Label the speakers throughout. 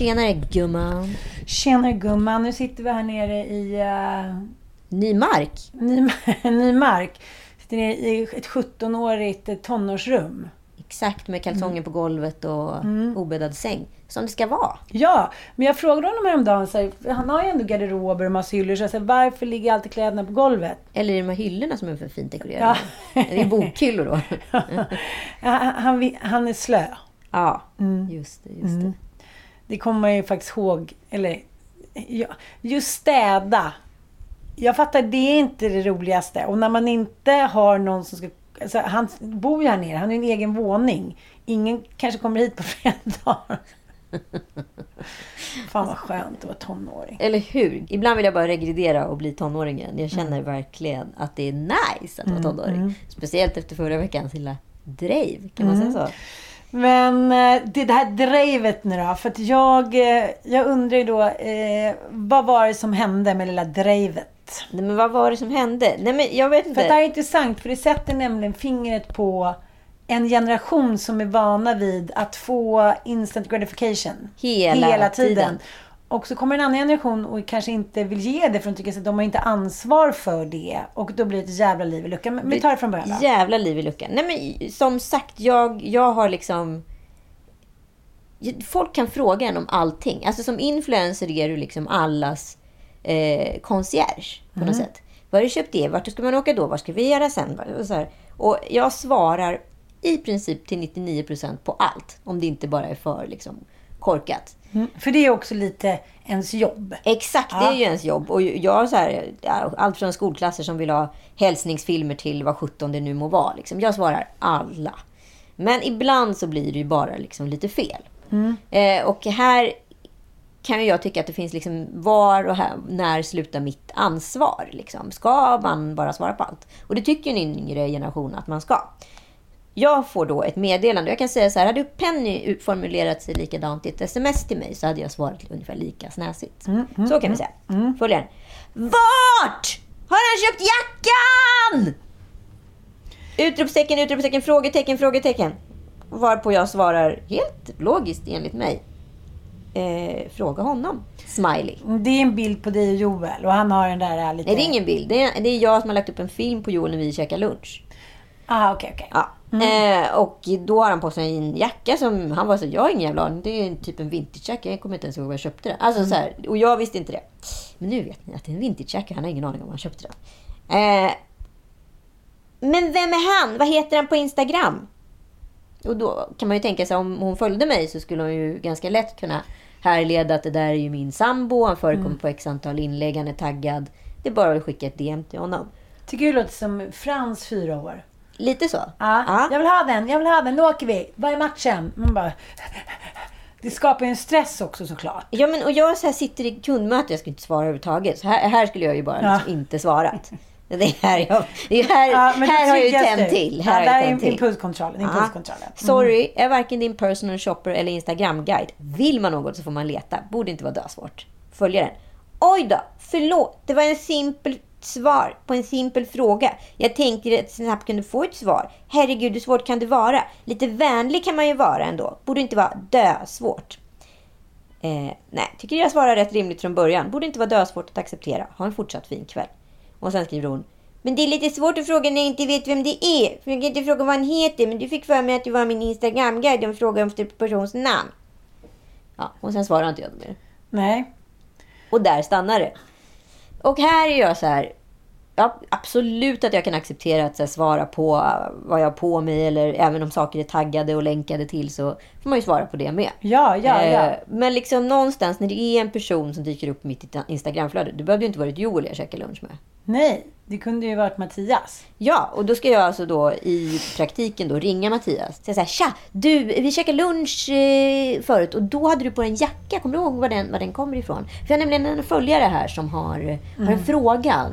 Speaker 1: Tjenare gumman.
Speaker 2: Tjenare gumman, nu sitter vi här nere i uh,
Speaker 1: Nymark.
Speaker 2: Ny, Nymark. Sitter nere i ett 17-årigt tonårsrum.
Speaker 1: Exakt, med kalsonger mm. på golvet och mm. obäddad säng. Som det ska vara.
Speaker 2: Ja, men jag frågade honom häromdagen, så här, han har ju ändå garderober och massa hyllor, så jag sa, varför ligger alltid kläderna på golvet?
Speaker 1: Eller i de här hyllorna som är för fint dekorerade. Ja. det är bokhyllor då.
Speaker 2: han, han, han, är slö.
Speaker 1: Ja, mm. just det. Just det. Mm.
Speaker 2: Det kommer man ju faktiskt ihåg. Eller, ja, just städa. Jag fattar, det är inte det roligaste. Och när man inte har någon som ska... Alltså, han bor ju här nere. Han har en egen våning. Ingen kanske kommer hit på flera dagar. Fan vad skönt att vara tonåring.
Speaker 1: Eller hur? Ibland vill jag bara regredera och bli tonåring igen. Jag känner mm. verkligen att det är nice att vara mm, tonåring. Mm. Speciellt efter förra veckans lilla drive. Kan man säga mm. så?
Speaker 2: Men eh, det, det här drevet nu då. För att jag, eh, jag undrar ju då, eh, vad var det som hände med lilla drevet?
Speaker 1: Nej, men vad var det som hände? Nej, men jag vet inte.
Speaker 2: För det här är intressant, för det sätter nämligen fingret på en generation som är vana vid att få instant gratification.
Speaker 1: Hela, hela tiden. tiden.
Speaker 2: Och så kommer en annan generation och kanske inte vill ge det för de tycker att de har inte ansvar för det. Och då blir det ett jävla liv i luckan. Men vi tar det från början
Speaker 1: då. Jävla liv i luckan. Nej men som sagt, jag, jag har liksom... Folk kan fråga en om allting. Alltså som influencer är du liksom allas eh, concierge på mm. något sätt. Var har du köpt det? Vart ska man åka då? Vad ska vi göra sen? Och, så här. och jag svarar i princip till 99% på allt. Om det inte bara är för liksom, korkat.
Speaker 2: Mm, för det är också lite ens jobb.
Speaker 1: Exakt, ja. det är ju ens jobb. Och jag så här, allt från skolklasser som vill ha hälsningsfilmer till vad sjutton det nu må vara. Liksom. Jag svarar alla. Men ibland så blir det ju bara liksom lite fel. Mm. Eh, och här kan jag tycka att det finns liksom var och här, när slutar mitt ansvar? Liksom. Ska man bara svara på allt? Och det tycker en yngre generation att man ska jag får då ett meddelande. Jag kan säga så här, hade Penny formulerat sig likadant i ett sms till mig så hade jag svarat ungefär lika snäsigt. Mm, mm, så kan vi säga. Mm. mm. Följaren. Vart har han köpt jackan? Utropstecken, utropstecken, frågetecken, frågetecken. Varpå jag svarar helt logiskt enligt mig. Eh, fråga honom. Smiley.
Speaker 2: Det är en bild på dig och Joel och han har den där lite...
Speaker 1: Nej, det är ingen bild. Det är, det är jag som har lagt upp en film på Joel när vi käkar lunch.
Speaker 2: Ah, okej, okay, okej.
Speaker 1: Okay. Ja. Mm. Eh, och då har han på sig en jacka som han var så jag har ingen jävla aning. Det är typ en vintagejacka. Jag kommer inte ens ihåg var jag köpte den. Alltså, mm. så här, och jag visste inte det. Men nu vet ni att det är en vintagejacka. Han har ingen aning om var han köpte den. Eh, men vem är han? Vad heter han på Instagram? Och då kan man ju tänka sig om hon följde mig så skulle hon ju ganska lätt kunna härleda att det där är ju min sambo. Han förekommer mm. på x antal inlägg. Han är taggad. Det är bara att skicka ett DM till honom.
Speaker 2: Tycker du det låter som Frans fyra år?
Speaker 1: Lite så.
Speaker 2: Ja, ja. Jag vill ha den, jag vill ha den. Nu åker vi. Vad är matchen? Man bara... Det skapar ju en stress också såklart.
Speaker 1: Ja, men och jag så sitter i kundmöte. Jag ska inte svara överhuvudtaget. Så här, här skulle jag ju bara ja. liksom inte svarat. Det är här, jag, det är här,
Speaker 2: Ja, men
Speaker 1: här
Speaker 2: det
Speaker 1: har jag ju tänt till.
Speaker 2: Ja,
Speaker 1: Här har
Speaker 2: där är impulskontrollen. impulskontrollen. Mm.
Speaker 1: Sorry, är varken din personal shopper eller Instagram-guide. Vill man något så får man leta. Borde inte vara dösvårt. Följa den. Oj då, förlåt. Det var en simpel svar på en simpel fråga. Jag tänkte att jag snabbt kunde få ett svar. Herregud, hur svårt kan det vara? Lite vänlig kan man ju vara ändå. Borde inte vara dösvårt. Eh, nej, tycker jag svarar rätt rimligt från början. Borde inte vara dösvårt att acceptera. Ha en fortsatt fin kväll. Och sen skriver hon. Men det är lite svårt att fråga när jag inte vet vem det är. För jag kan inte fråga vad han heter. Men du fick för mig att du var min Instagram-guide och frågade efter persons namn. Ja, och sen svarar inte jag mer.
Speaker 2: Nej.
Speaker 1: Och där stannar det. Och här är jag så här. Ja, absolut att jag kan acceptera att här, svara på vad jag har på mig. Eller även om saker är taggade och länkade till så får man ju svara på det med.
Speaker 2: Ja, ja, ja.
Speaker 1: Eh, Men liksom någonstans när det är en person som dyker upp i mitt Instagramflöde. Du behövde ju inte varit Joel jag käkade lunch med.
Speaker 2: Nej, det kunde ju varit Mattias.
Speaker 1: Ja, och då ska jag alltså då i praktiken då ringa Mattias. Säga så här, tja, du, vi käkade lunch eh, förut och då hade du på en jacka. Kommer du ihåg var den, var den kommer ifrån? För jag har nämligen en följare här som har, har en fråga.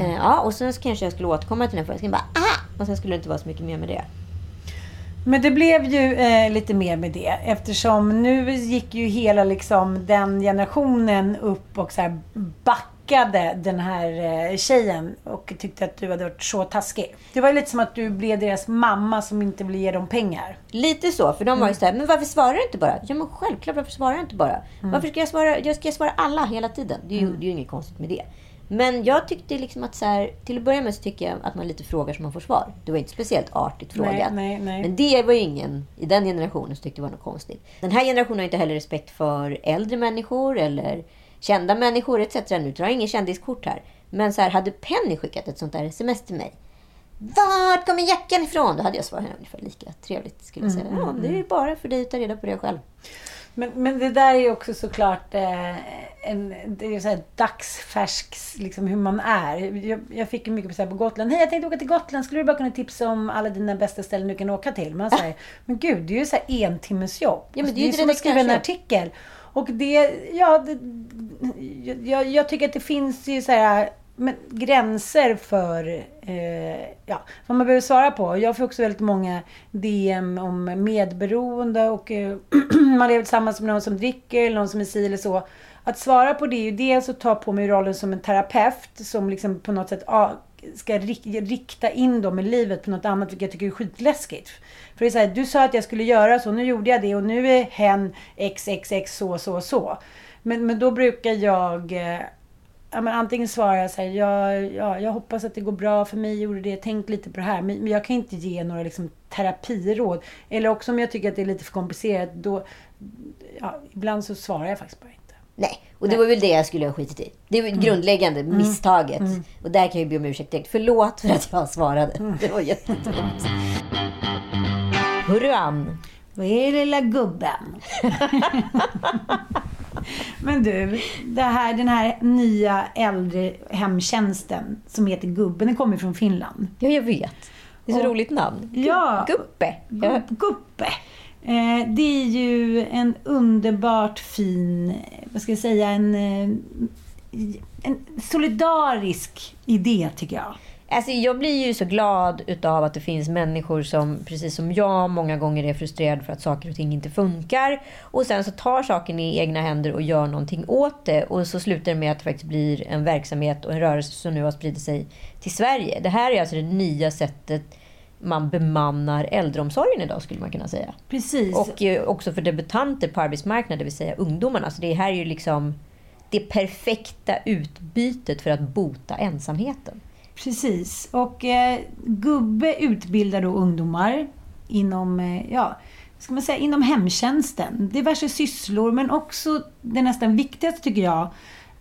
Speaker 1: Eh, ja, och sen kanske jag skulle återkomma till den frågan. Ska bara, ah! Och sen skulle det inte vara så mycket mer med det.
Speaker 2: Men det blev ju eh, lite mer med det eftersom nu gick ju hela liksom den generationen upp och så här backade den här eh, tjejen och tyckte att du hade varit så taskig. Det var ju lite som att du blev deras mamma som inte ville ge dem pengar.
Speaker 1: Lite så, för de var ju så här, men varför svarar du inte bara? Ja men självklart, varför svarar jag inte bara? Varför ska jag svara? Jag ska svara alla hela tiden. Det är ju, det är ju inget konstigt med det. Men jag tyckte liksom att så här, till att börja med så tycker jag att man lite frågar så man får svar. Det var inte speciellt artigt frågat.
Speaker 2: Nej, nej, nej.
Speaker 1: Men det var ju ingen i den generationen som tyckte det var något konstigt. Den här generationen har inte heller respekt för äldre människor eller kända människor etc. Nu tar jag ingen kändiskort här. Men så här, hade Penny skickat ett sånt där sms till mig. Vart kommer jackan ifrån? Då hade jag svarat ungefär lika trevligt. Skulle jag säga.
Speaker 2: Mm,
Speaker 1: Ja, det är ju bara för dig att ta reda på det själv.
Speaker 2: Men, men det där är ju också såklart eh, en, det är så här dagsfärsks, liksom hur man är. Jag, jag fick ju mycket här på Gotland. Hej, jag tänkte åka till Gotland. Skulle du bara kunna tipsa om alla dina bästa ställen du kan åka till? Man säger, men gud, det är ju så här en timmes jobb.
Speaker 1: men
Speaker 2: Alltså,
Speaker 1: det är ju ett
Speaker 2: som att skriva en artikel. Och det, ja, det, jag, jag tycker att det finns ju så här men, gränser för eh, ja, vad man behöver svara på. Jag får också väldigt många DM om medberoende och eh, man lever tillsammans med någon som dricker eller någon som är si eller så. Att svara på det är ju dels att ta på mig rollen som en terapeut som liksom på något sätt ah, ska rikta in dem i livet på något annat, vilket jag tycker är skitläskigt. För det är så här, du sa att jag skulle göra så, nu gjorde jag det och nu är hen xxx så, så, så. Men, men då brukar jag eh, ja, men antingen svarar jag så här, ja, ja, jag hoppas att det går bra för mig, gjorde det, tänk lite på det här. Men, men jag kan inte ge några liksom, terapiråd. Eller också om jag tycker att det är lite för komplicerat, då, ja, ibland så svarar jag faktiskt bara inte.
Speaker 1: Nej, och det var väl det jag skulle ha skitit i. Det var
Speaker 2: Mm.
Speaker 1: grundläggande misstaget. Och där kan jag ju be om ursäkt direkt. Förlåt för att jag svarade.
Speaker 2: Mm.
Speaker 1: Det var jättedumt. Hörru Ann.
Speaker 2: Vad är lilla gubben? Men du, det här, den här nya äldre hemtjänsten som heter Gubben, den kommer från Finland.
Speaker 1: Ja, jag vet. Det är så
Speaker 2: Och-
Speaker 1: roligt namn.
Speaker 2: Ja.
Speaker 1: Guppe. Ja.
Speaker 2: Gup- Guppe. Eh, det är ju en underbart fin, vad ska jag säga, en, eh, en solidarisk idé tycker jag.
Speaker 1: Alltså, jag blir ju så glad utav att det finns människor som, precis som jag, många gånger är frustrerade för att saker och ting inte funkar. Och sen så tar saken i egna händer och gör någonting åt det. Och så slutar det med att det faktiskt blir en verksamhet och en rörelse som nu har spridit sig till Sverige. Det här är alltså det nya sättet man bemannar äldreomsorgen idag, skulle man kunna säga.
Speaker 2: Precis.
Speaker 1: Och eh, också för debutanter på arbetsmarknaden, det vill säga ungdomarna. Så det här är ju liksom det perfekta utbytet för att bota ensamheten.
Speaker 2: Precis. Och eh, Gubbe utbildar då ungdomar inom, eh, ja, ska man säga, inom hemtjänsten. Diverse sysslor, men också det nästan viktigaste tycker jag,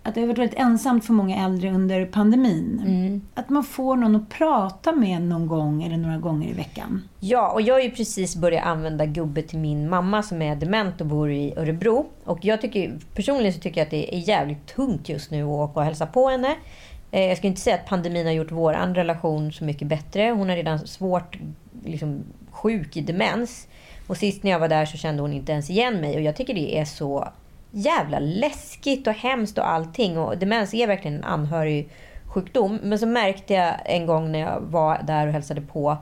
Speaker 2: att det har varit väldigt ensamt för många äldre under pandemin. Att man får någon att prata med någon gång eller några gånger i veckan.
Speaker 1: Ja, och jag har ju precis börjat använda gubbe till min mamma som är dement och bor i Örebro. Och jag tycker, personligen så tycker jag att det är jävligt tungt just nu att åka och hälsa på henne. Eh, jag ska inte säga att pandemin har gjort vår relation så mycket bättre. Hon är redan svårt liksom, sjuk i demens. Och sist när jag var där så kände hon inte ens igen mig. Och jag tycker det är så jävla läskigt och hemskt och allting. Och demens är verkligen en anhörig sjukdom. Men så märkte jag en gång när jag var där och hälsade på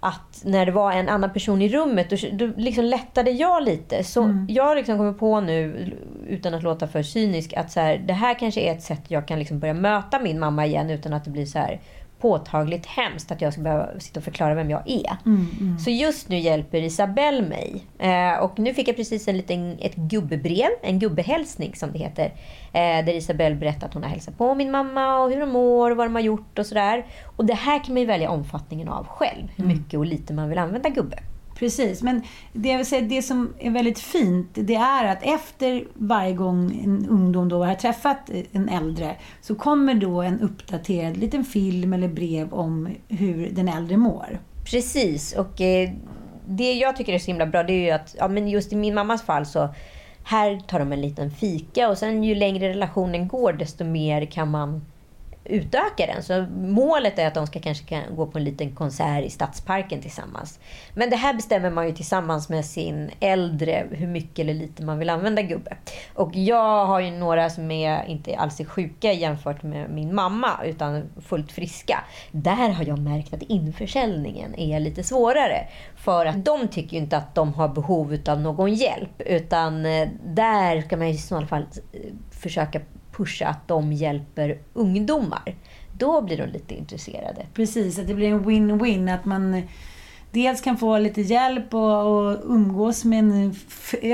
Speaker 1: att när det var en annan person i rummet, då, då liksom lättade jag lite. Så mm. jag liksom kommit på nu, utan att låta för cynisk, att så här, det här kanske är ett sätt jag kan liksom börja möta min mamma igen utan att det blir så här påtagligt hemskt att jag ska behöva sitta och förklara vem jag är. Mm, mm. Så just nu hjälper Isabelle mig. Eh, och nu fick jag precis en liten, ett gubbebrev, en gubbehälsning som det heter. Eh, där Isabelle berättar att hon har hälsat på min mamma och hur de mår och vad de har gjort och sådär. Och det här kan man ju välja omfattningen av själv. Hur mm. mycket och lite man vill använda gubbe.
Speaker 2: Precis, men det, jag vill säga, det som är väldigt fint det är att efter varje gång en ungdom då har träffat en äldre så kommer då en uppdaterad liten film eller brev om hur den äldre mår.
Speaker 1: Precis, och eh, det jag tycker är så himla bra det är ju att ja, men just i min mammas fall så här tar de en liten fika och sen ju längre relationen går desto mer kan man utöka den. Så målet är att de ska kanske kan gå på en liten konsert i Stadsparken tillsammans. Men det här bestämmer man ju tillsammans med sin äldre hur mycket eller lite man vill använda gubbe. Och jag har ju några som är inte alls är sjuka jämfört med min mamma utan fullt friska. Där har jag märkt att införsäljningen är lite svårare. För att de tycker ju inte att de har behov av någon hjälp. Utan eh, där ska man i så fall eh, försöka pusha att de hjälper ungdomar. Då blir de lite intresserade.
Speaker 2: Precis, att det blir en win-win. Att man dels kan få lite hjälp och, och umgås med en,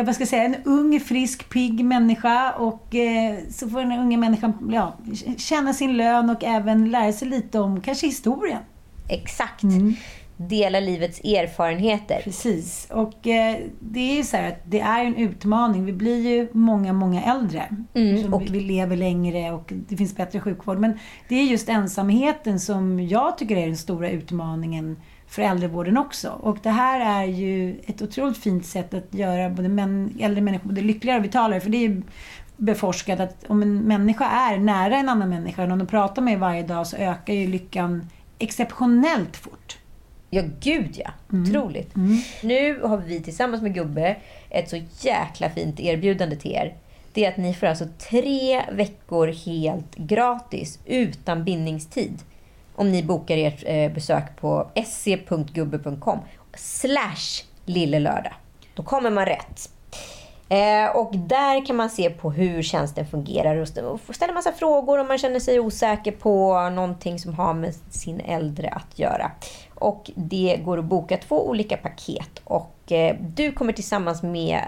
Speaker 2: vad ska jag säga, en ung, frisk, pigg människa. Och eh, så får den unga människan ja, känna sin lön och även lära sig lite om kanske historien.
Speaker 1: Exakt. Mm dela livets erfarenheter.
Speaker 2: Precis. Och eh, det är ju så att det är en utmaning. Vi blir ju många, många äldre. Mm, och vi lever längre och det finns bättre sjukvård. Men det är just ensamheten som jag tycker är den stora utmaningen för äldrevården också. Och det här är ju ett otroligt fint sätt att göra både män, äldre människor både lyckligare och vitalare. För det är ju beforskat att om en människa är nära en annan människa, och de pratar med varje dag, så ökar ju lyckan exceptionellt fort.
Speaker 1: Ja, gud ja. Mm. Otroligt. Mm. Nu har vi tillsammans med Gubbe ett så jäkla fint erbjudande till er. Det är att ni får alltså tre veckor helt gratis utan bindningstid. Om ni bokar ert eh, besök på sc.gubbe.com slash lillelördag. Då kommer man rätt. Eh, och där kan man se på hur tjänsten fungerar och ställa massa frågor om man känner sig osäker på någonting som har med sin äldre att göra. Och det går att boka två olika paket och eh, du kommer tillsammans med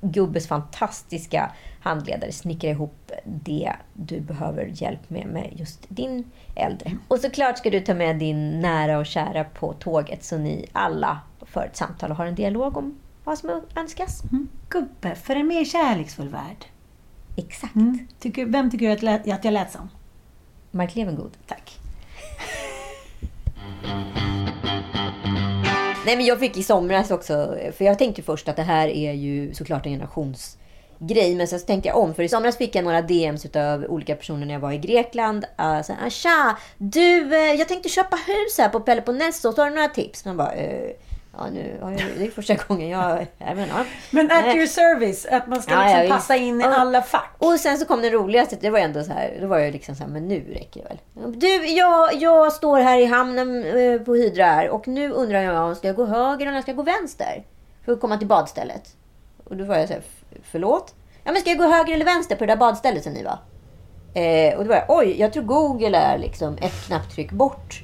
Speaker 1: Gubbes fantastiska handledare snickra ihop det du behöver hjälp med med just din äldre. Och såklart ska du ta med din nära och kära på tåget så ni alla för ett samtal och har en dialog om vad som önskas. Mm.
Speaker 2: Gubbe för en mer kärleksfull värld.
Speaker 1: Exakt. Mm.
Speaker 2: Tycker, vem tycker du att, att jag lät som?
Speaker 1: Mark Levengood.
Speaker 2: Tack.
Speaker 1: Nej men jag fick i somras också, för jag tänkte först att det här är ju såklart en generationsgrej. Men sen så tänkte jag om, för i somras fick jag några DMs av olika personer när jag var i Grekland. Uh, så, Tja, du, eh, jag tänkte köpa hus här på Peloponnesos, har du några tips? Man bara, uh, Ja, nu har jag, det är första gången jag... jag menar,
Speaker 2: Men at your service, att man ska liksom ja, passa in i ja. alla fack.
Speaker 1: Och sen så kom det roligaste, det var ändå så här, då var jag liksom så här, men nu räcker det väl. Du, jag, jag står här i hamnen eh, på Hydra här, och nu undrar jag om jag ska gå höger eller om jag ska gå vänster. För att komma till badstället. Och då var jag så här, förlåt? Ja, men ska jag gå höger eller vänster på det där badstället som ni var? Eh, och då var jag, oj, jag tror Google är liksom ett knapptryck bort.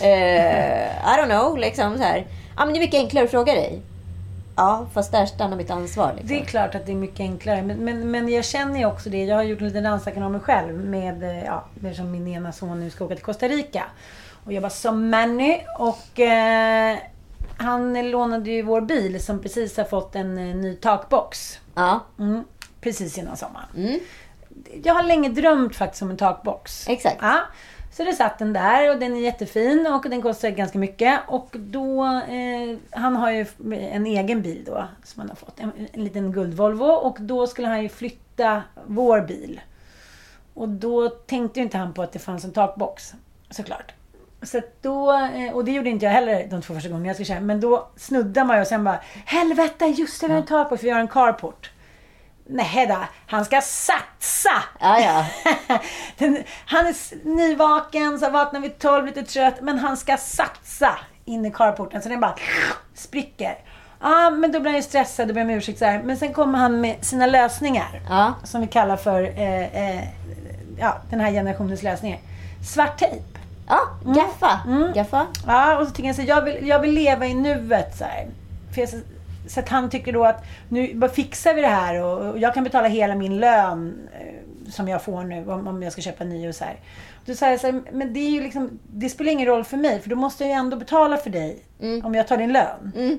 Speaker 1: Eh, I don't know, liksom så här. Ja, men det är mycket enklare att fråga dig. Ja, fast där stannar mitt ansvar. Liksom.
Speaker 2: Det är klart att det är mycket enklare. Men, men, men jag känner ju också det. Jag har gjort en liten ansökan om mig själv. Med, eh, ja, som min ena son nu ska åka till Costa Rica. Och jobba som Manny. Och eh, han lånade ju vår bil som precis har fått en eh, ny takbox.
Speaker 1: Ja.
Speaker 2: Mm, precis innan sommaren. Mm. Jag har länge drömt faktiskt om en takbox.
Speaker 1: Exakt.
Speaker 2: Ja. Så det satt den där och den är jättefin och den kostar ganska mycket. Och då, eh, han har ju en egen bil då som han har fått. En, en liten guldvolvo och då skulle han ju flytta vår bil. Och då tänkte ju inte han på att det fanns en takbox. Såklart. Så då, eh, och det gjorde inte jag heller de två första gångerna jag skulle köra. Men då snuddade man ju och sen bara Helvete, just det, vi har en takbox, vi har en carport. Nej då, han ska satsa!
Speaker 1: Ja, ja.
Speaker 2: Den, han är nyvaken, så vaknar vid 12, lite trött, men han ska satsa in i carporten så den bara spricker. Ja, men då blir han ju stressad och ber om ursäkt så här. Men sen kommer han med sina lösningar.
Speaker 1: Ja.
Speaker 2: Som vi kallar för eh, eh, ja, den här generationens lösningar. Svart tejp.
Speaker 1: Ja, gaffa. Gaffa.
Speaker 2: Ja, och så tänker jag så här, jag vill, jag vill leva i nuet så här. För jag, så, så att han tycker då att nu fixar vi det här och, jag kan betala hela min lön eh, som jag får nu om, jag ska köpa ny och så här. Då säger jag så här, men det är ju liksom, det spelar ingen roll för mig för då måste jag ju ändå betala för dig om jag tar din lön.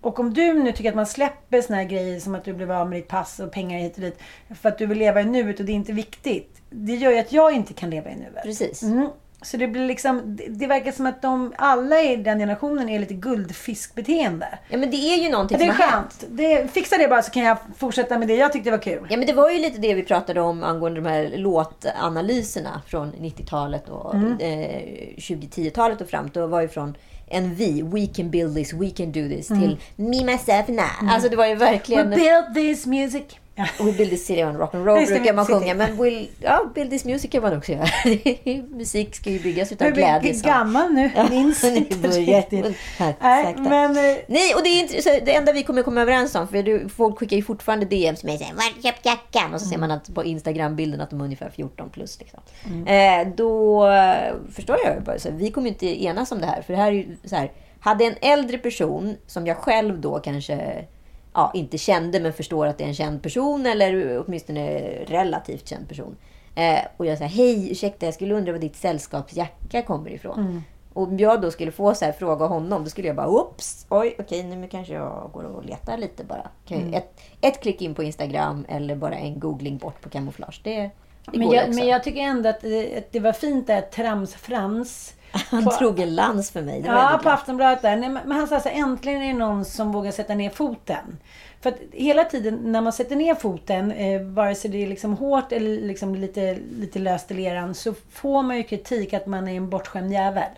Speaker 2: Och om du nu tycker att man släpper såna här grejer som att du blev av med ditt pass och pengar hit och dit för att du vill leva i nuet och det är inte viktigt. Det gör ju att jag inte kan leva i nuet.
Speaker 1: Precis.
Speaker 2: Mm. Så det blir liksom, det, det verkar som att de alla i den generationen är lite guldfiskbeteende.
Speaker 1: Ja, men det är ju någonting
Speaker 2: Det är
Speaker 1: som har
Speaker 2: skönt. Det, fixa det bara så kan jag fortsätta med det jag tyckte var kul.
Speaker 1: Ja, men det var ju lite det vi pratade om angående de här låtanalyserna från 90-talet och
Speaker 2: Mm.
Speaker 1: eh, 2010-talet och framåt. Det var ju från en vi, we can build this, we can do this,
Speaker 2: Mm.
Speaker 1: till me, myself, and I. Alltså det var ju verkligen...
Speaker 2: We build this music.
Speaker 1: We build this city on rock and roll brukar man
Speaker 2: city.
Speaker 1: sjunga. Men we'll, ja, build this music kan man också göra. Musik ska ju byggas utav
Speaker 2: Jag
Speaker 1: glädje.
Speaker 2: blir
Speaker 1: så.
Speaker 2: gammal nu.
Speaker 1: Ja,
Speaker 2: Minns inte riktigt.
Speaker 1: Här,
Speaker 2: Nej, men... eh,
Speaker 1: Nej, och det är inte, så det enda vi kommer komma överens om, för du, folk skickar ju fortfarande DMs med säger var du köpt jackan? Och så ser man att på Instagram-bilden att de är ungefär 14 plus. Liksom. Eh, då eh, förstår jag ju bara, så vi kommer ju inte enas om det här. För det här är ju så här, hade en äldre person, som jag själv då kanske ja, inte kände, men förstår att det är en känd person, eller åtminstone relativt känd person. Eh, och jag säger, hej, ursäkta, jag skulle undra var ditt sällskapsjacka kommer ifrån. Och om jag då skulle få så här, fråga honom, då skulle jag bara oops, oj, okej, nu kanske jag går och letar lite bara.
Speaker 2: Mm.
Speaker 1: ett, ett klick in på Instagram eller bara en googling bort på kamouflage. Det, det
Speaker 2: Men jag, men jag tycker ändå att det, att det var fint där, Trams-Frans.
Speaker 1: Han
Speaker 2: på-
Speaker 1: drog en lans för mig.
Speaker 2: Ja, på. Aftonbladet där. Nej, men han sa så här, äntligen är det någon som vågar sätta ner foten. För att hela tiden när man sätter ner foten, eh, vare sig det är liksom hårt eller liksom lite, lite löst i leran, så får man ju kritik att man är en bortskämd jävel.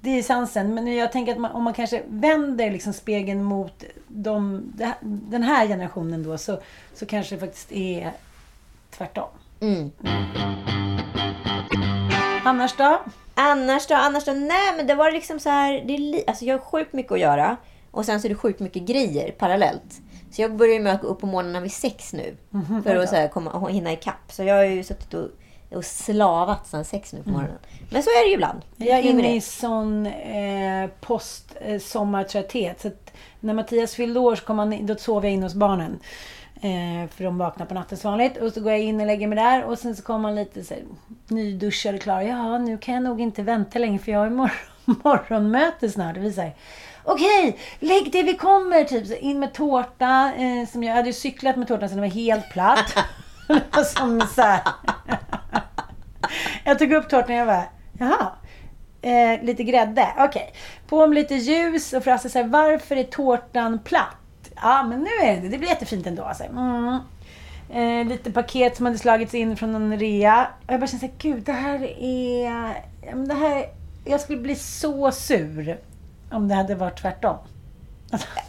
Speaker 2: Det är sansen. Men jag tänker att man, om man kanske vänder liksom spegeln mot de, den här generationen då, så, så kanske det faktiskt är tvärtom.
Speaker 1: Mm.
Speaker 2: Annars då?
Speaker 1: Annars då? Annars då? Nej, men det var liksom så här... Det är alltså jag har sjukt mycket att göra. Och sen så är det sjukt mycket grejer parallellt. Så jag börjar ju med att gå upp på morgnarna vid sex nu.
Speaker 2: Mhm,
Speaker 1: för att så här, komma, och hinna ikapp. Så jag har ju suttit och, och slavat sedan sex nu på morgonen. Men så är det ju ibland.
Speaker 2: Mm. Jag är inne i sån eh, post eh. Så när Mattias fyllde år så kom han, då sov jag in hos barnen. Eh, för de vaknar på natten som vanligt. Och så går jag in och lägger mig där. Och sen så kommer man lite så här, nyduschad och klar. Ja, nu kan jag nog inte vänta längre för jag har ju mor- morgonmöte snart. Och vi säger Okej, lägg dig, vi kommer! Typ så in med tårta. Eh, som jag, jag hade ju cyklat med tårtan så den var helt platt. som så här. Jag tog upp tårtan och jag bara, jaha. Eh, lite grädde, okej. På med lite ljus och Frasse säger, varför är tårtan platt? Ja, men nu är det det. blir jättefint ändå. Alltså. Mm. Eh, lite paket som hade slagits in från en rea. Och jag bara kände såhär, gud det här är... Det här, jag skulle bli så sur om det hade varit tvärtom.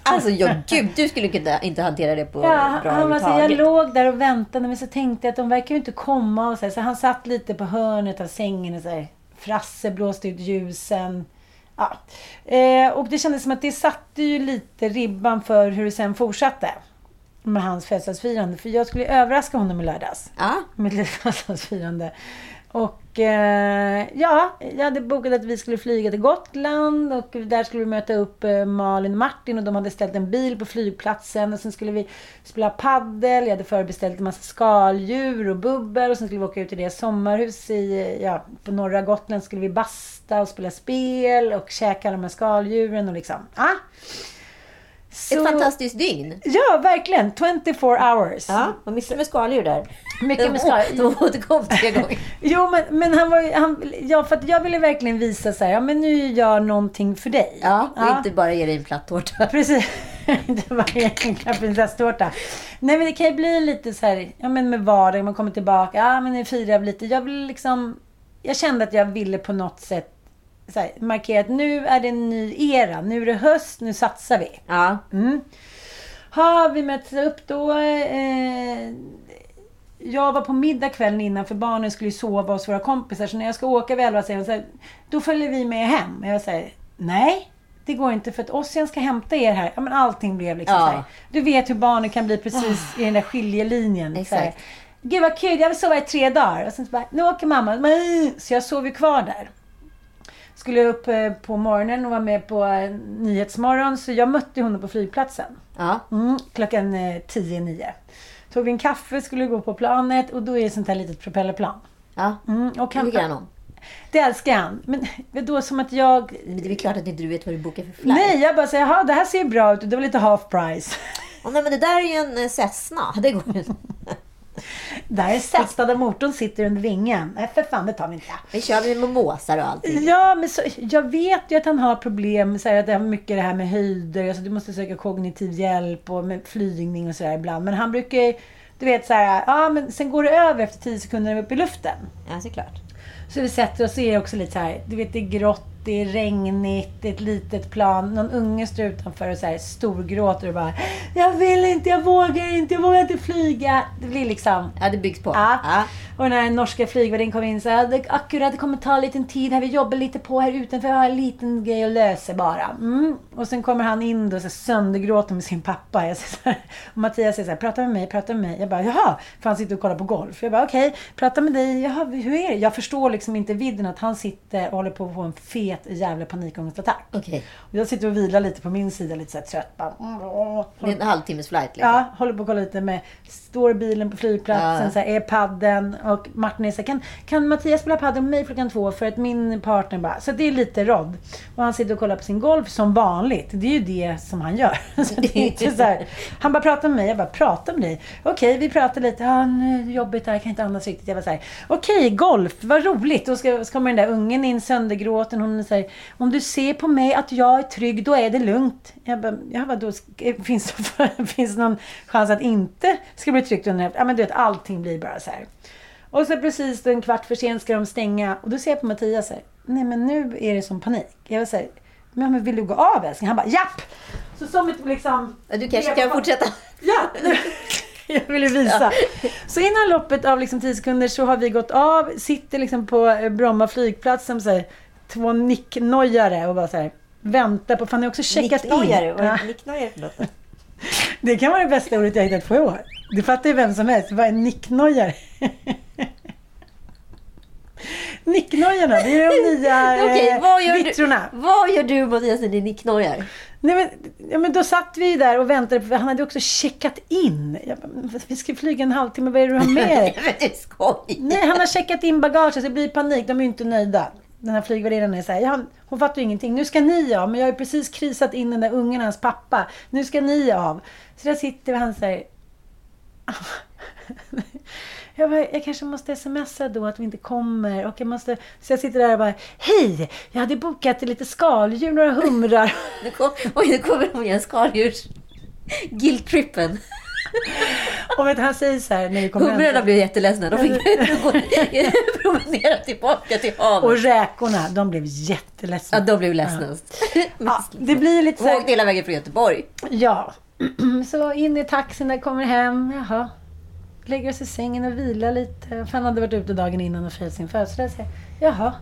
Speaker 1: Alltså, ja, gud, du skulle kunna inte hantera det på
Speaker 2: Ja,
Speaker 1: bra
Speaker 2: han var så, jag låg där och väntade men så tänkte jag att de verkar ju inte komma. Och så, här, så han satt lite på hörnet av sängen och så här, Frasse blåste ut ljusen. Ja. Eh, och det kändes som att det satte ju lite ribban för hur det sen fortsatte. Med hans födelsedagsfirande. För jag skulle överraska honom i lördags.
Speaker 1: Ja,
Speaker 2: Med ett litet födelsedagsfirande. Och Eh, ja, jag hade bokat att vi skulle flyga till Gotland och där skulle vi möta upp eh, Malin och Martin och de hade ställt en bil på flygplatsen och sen skulle vi spela paddel. Jag hade förbeställt en massa skaldjur och bubbel och sen skulle vi åka ut till deras sommarhus i, ja, på norra Gotland skulle vi basta och spela spel och käka alla de här skaldjuren och liksom. Ah. Så,
Speaker 1: ett fantastiskt dygn.
Speaker 2: Ja, verkligen. 24 hours.
Speaker 1: Ja, vad mycket med skaldjur där.
Speaker 2: Mycket med skaldjur.
Speaker 1: De återkom tre gånger.
Speaker 2: Jo, men, men han var ju... Han, ja, för att jag ville verkligen visa så här, ja men nu gör jag någonting för dig.
Speaker 1: Ja, och inte bara ge dig en platt tårta.
Speaker 2: Precis. Inte bara en prinsesstårta. Nej, men det kan ju bli lite så här, ja men med vardag, man kommer tillbaka, ja men nu firar vi lite. Jag vill liksom... Jag kände att jag ville på något sätt så här, markera att nu är det en ny era. Nu är det höst, nu satsar vi.
Speaker 1: Ja,
Speaker 2: Mm. ha, vi möts upp då. Eh, jag var på middag kvällen innan för barnen skulle ju sova hos våra kompisar. Så när jag ska åka vid elva säger så här, då följer vi med hem. Jag säger, nej. Det går inte för att Ossian ska hämta er här. Ja, men allting blev liksom
Speaker 1: Ja.
Speaker 2: så här. Du vet hur barnen kan bli precis i den där skiljelinjen.
Speaker 1: Exakt.
Speaker 2: Gud vad kul, jag vill sova i tre dagar. Och sen så bara, nu åker mamma. Så jag sov ju kvar där. Skulle upp eh, på morgonen och var med på eh, Nyhetsmorgon. Så jag mötte honom på flygplatsen.
Speaker 1: Ja.
Speaker 2: Mm, klockan eh, 10-9. Tog vi en kaffe, skulle gå på planet och då är det sånt här litet propellerplan.
Speaker 1: ja.
Speaker 2: Mm, och
Speaker 1: Det
Speaker 2: han,
Speaker 1: tycker han om.
Speaker 2: det älskar han. Men då som att jag...
Speaker 1: Men det är väl klart att inte du vet vad du bokar för flight.
Speaker 2: Nej, jag bara säger, jaha det här ser bra ut. Det var lite half price.
Speaker 1: Åh, nej, men det där är ju en Cessna. Det går ju.
Speaker 2: Där är där motorn sitter under vingen. Nej, för fan, det tar vi inte.
Speaker 1: Vi kör med mimosar och allting.
Speaker 2: Ja, men så, jag vet ju att han har problem. Så här, att det har mycket det här med höjder. Alltså, du måste söka kognitiv hjälp och med flygning och sådär ibland. Men han brukar du vet så här, ja men sen går det över efter 10 sekunder när vi är uppe i luften.
Speaker 1: Ja, såklart.
Speaker 2: Så vi sätter oss och är också lite så här, du vet det är grått, det är regnigt, det är ett litet plan. Någon unge står utanför och så här storgråter och bara Jag vill inte, jag vågar inte, jag vågar inte flyga. Det blir liksom...
Speaker 1: Ja, det byggs på.
Speaker 2: Ja.
Speaker 1: Ja.
Speaker 2: Och den här norska flygvärdinnan kom in och sa det akkurat, det kommer ta en liten tid här. Vi jobbar lite på här utanför. Jag har en liten grej att lösa bara. Mm. Och sen kommer han in då så här söndergråter med sin pappa. Jag säger så här, och Mattias säger så här, prata med mig, prata med mig. Jag bara, jaha. För han sitter och kollar på golf. Jag bara, okej, prata med dig. Jaha, hur är det? Jag förstår liksom inte vidden att han sitter och håller på att få en fet jävla panikångestattack.
Speaker 1: Okej.
Speaker 2: Och jag sitter och vilar lite på min sida, lite så här trött. Bara, åh.
Speaker 1: Det är en halvtimmes flight liksom.
Speaker 2: Ja, håller på att kolla lite med, står i bilen på flygplatsen,
Speaker 1: Ja.
Speaker 2: så här, är padden och Martin är så här, kan, kan Mattias spela padden med mig klockan två för att min partner bara, så det är lite rodd. Och han sitter och kollar på sin golf som vanligt. Det är ju det som han gör. Så det är inte så här, han bara pratar med mig, jag bara pratar med dig. Okej, vi pratar lite, ja nu är det jobbigt här, jag kan inte andas riktigt. Jag var så här, okej golf, vad roligt. Då ska, så kommer den där ungen in söndergråten. Hon säger, om du ser på mig att jag är trygg, då är det lugnt. Jag bara, ja vadå, sk- finns det, finns någon chans att inte ska bli tryggt under Ja men du vet, allting blir bara så här. Och så precis en kvart för sent ska de stänga. Och då ser jag på Mattias så här, nej men nu är det som panik. Jag var så här, men men vill du gå av älskling? Han bara, japp! Så som ett liksom...
Speaker 1: Ja, Du kanske kan fortsätta.
Speaker 2: Ja! Jag ville visa. Så innan loppet av liksom 10 sekunder så har vi gått av, sitter liksom på eh, Bromma flygplats som säger två nicknojare och bara så här väntar på, för han har också checkat in.
Speaker 1: Nicknojare. Vad är nicknojare för något?
Speaker 2: det kan vara det bästa ordet jag hittat på i år. Det fattar ju vem som helst. Vad är nicknojare? Nicknojarna, det är de nya
Speaker 1: Okej,
Speaker 2: eh,
Speaker 1: vad gör du? Vad gör du Mattias när det är nicknojar?
Speaker 2: Nej, men, ja, men då satt vi där och väntade, för han hade också checkat in. Jag bara, "Men vi ska flyga en halvtimme, vad är det du har med dig? Nej, han har checkat in bagaget så det blir panik. De är ju inte nöjda. Den här flygvärdinnan är såhär, ja, hon fattar ju ingenting. Nu ska ni av, men jag har ju precis krisat in den där ungen, hans pappa. Nu ska ni av. Så där sitter han såhär. Jag, bara, jag kanske måste smsa då att vi inte kommer. Och jag måste, så jag sitter där och bara, hej! Jag hade bokat lite skaldjur, några humrar.
Speaker 1: Nu kom, oj, nu kommer de igen. Skaldjurs... Guilt-trippen.
Speaker 2: Och vet, han säger så här när vi kommer.
Speaker 1: Humrarna blev jätteledsna. De fick promenera tillbaka till
Speaker 2: Och
Speaker 1: havet.
Speaker 2: räkorna, de blev jätteledsna.
Speaker 1: Ja, de blev ledsnast.
Speaker 2: Ja, det blir lite så här,
Speaker 1: Åkte hela vägen från Göteborg.
Speaker 2: Ja. Så in i taxin, där kommer hem. Jaha. Lägger oss i sängen och vilar lite. För han hade varit ute dagen innan och firat sin födelsedag. Jag, Jaha.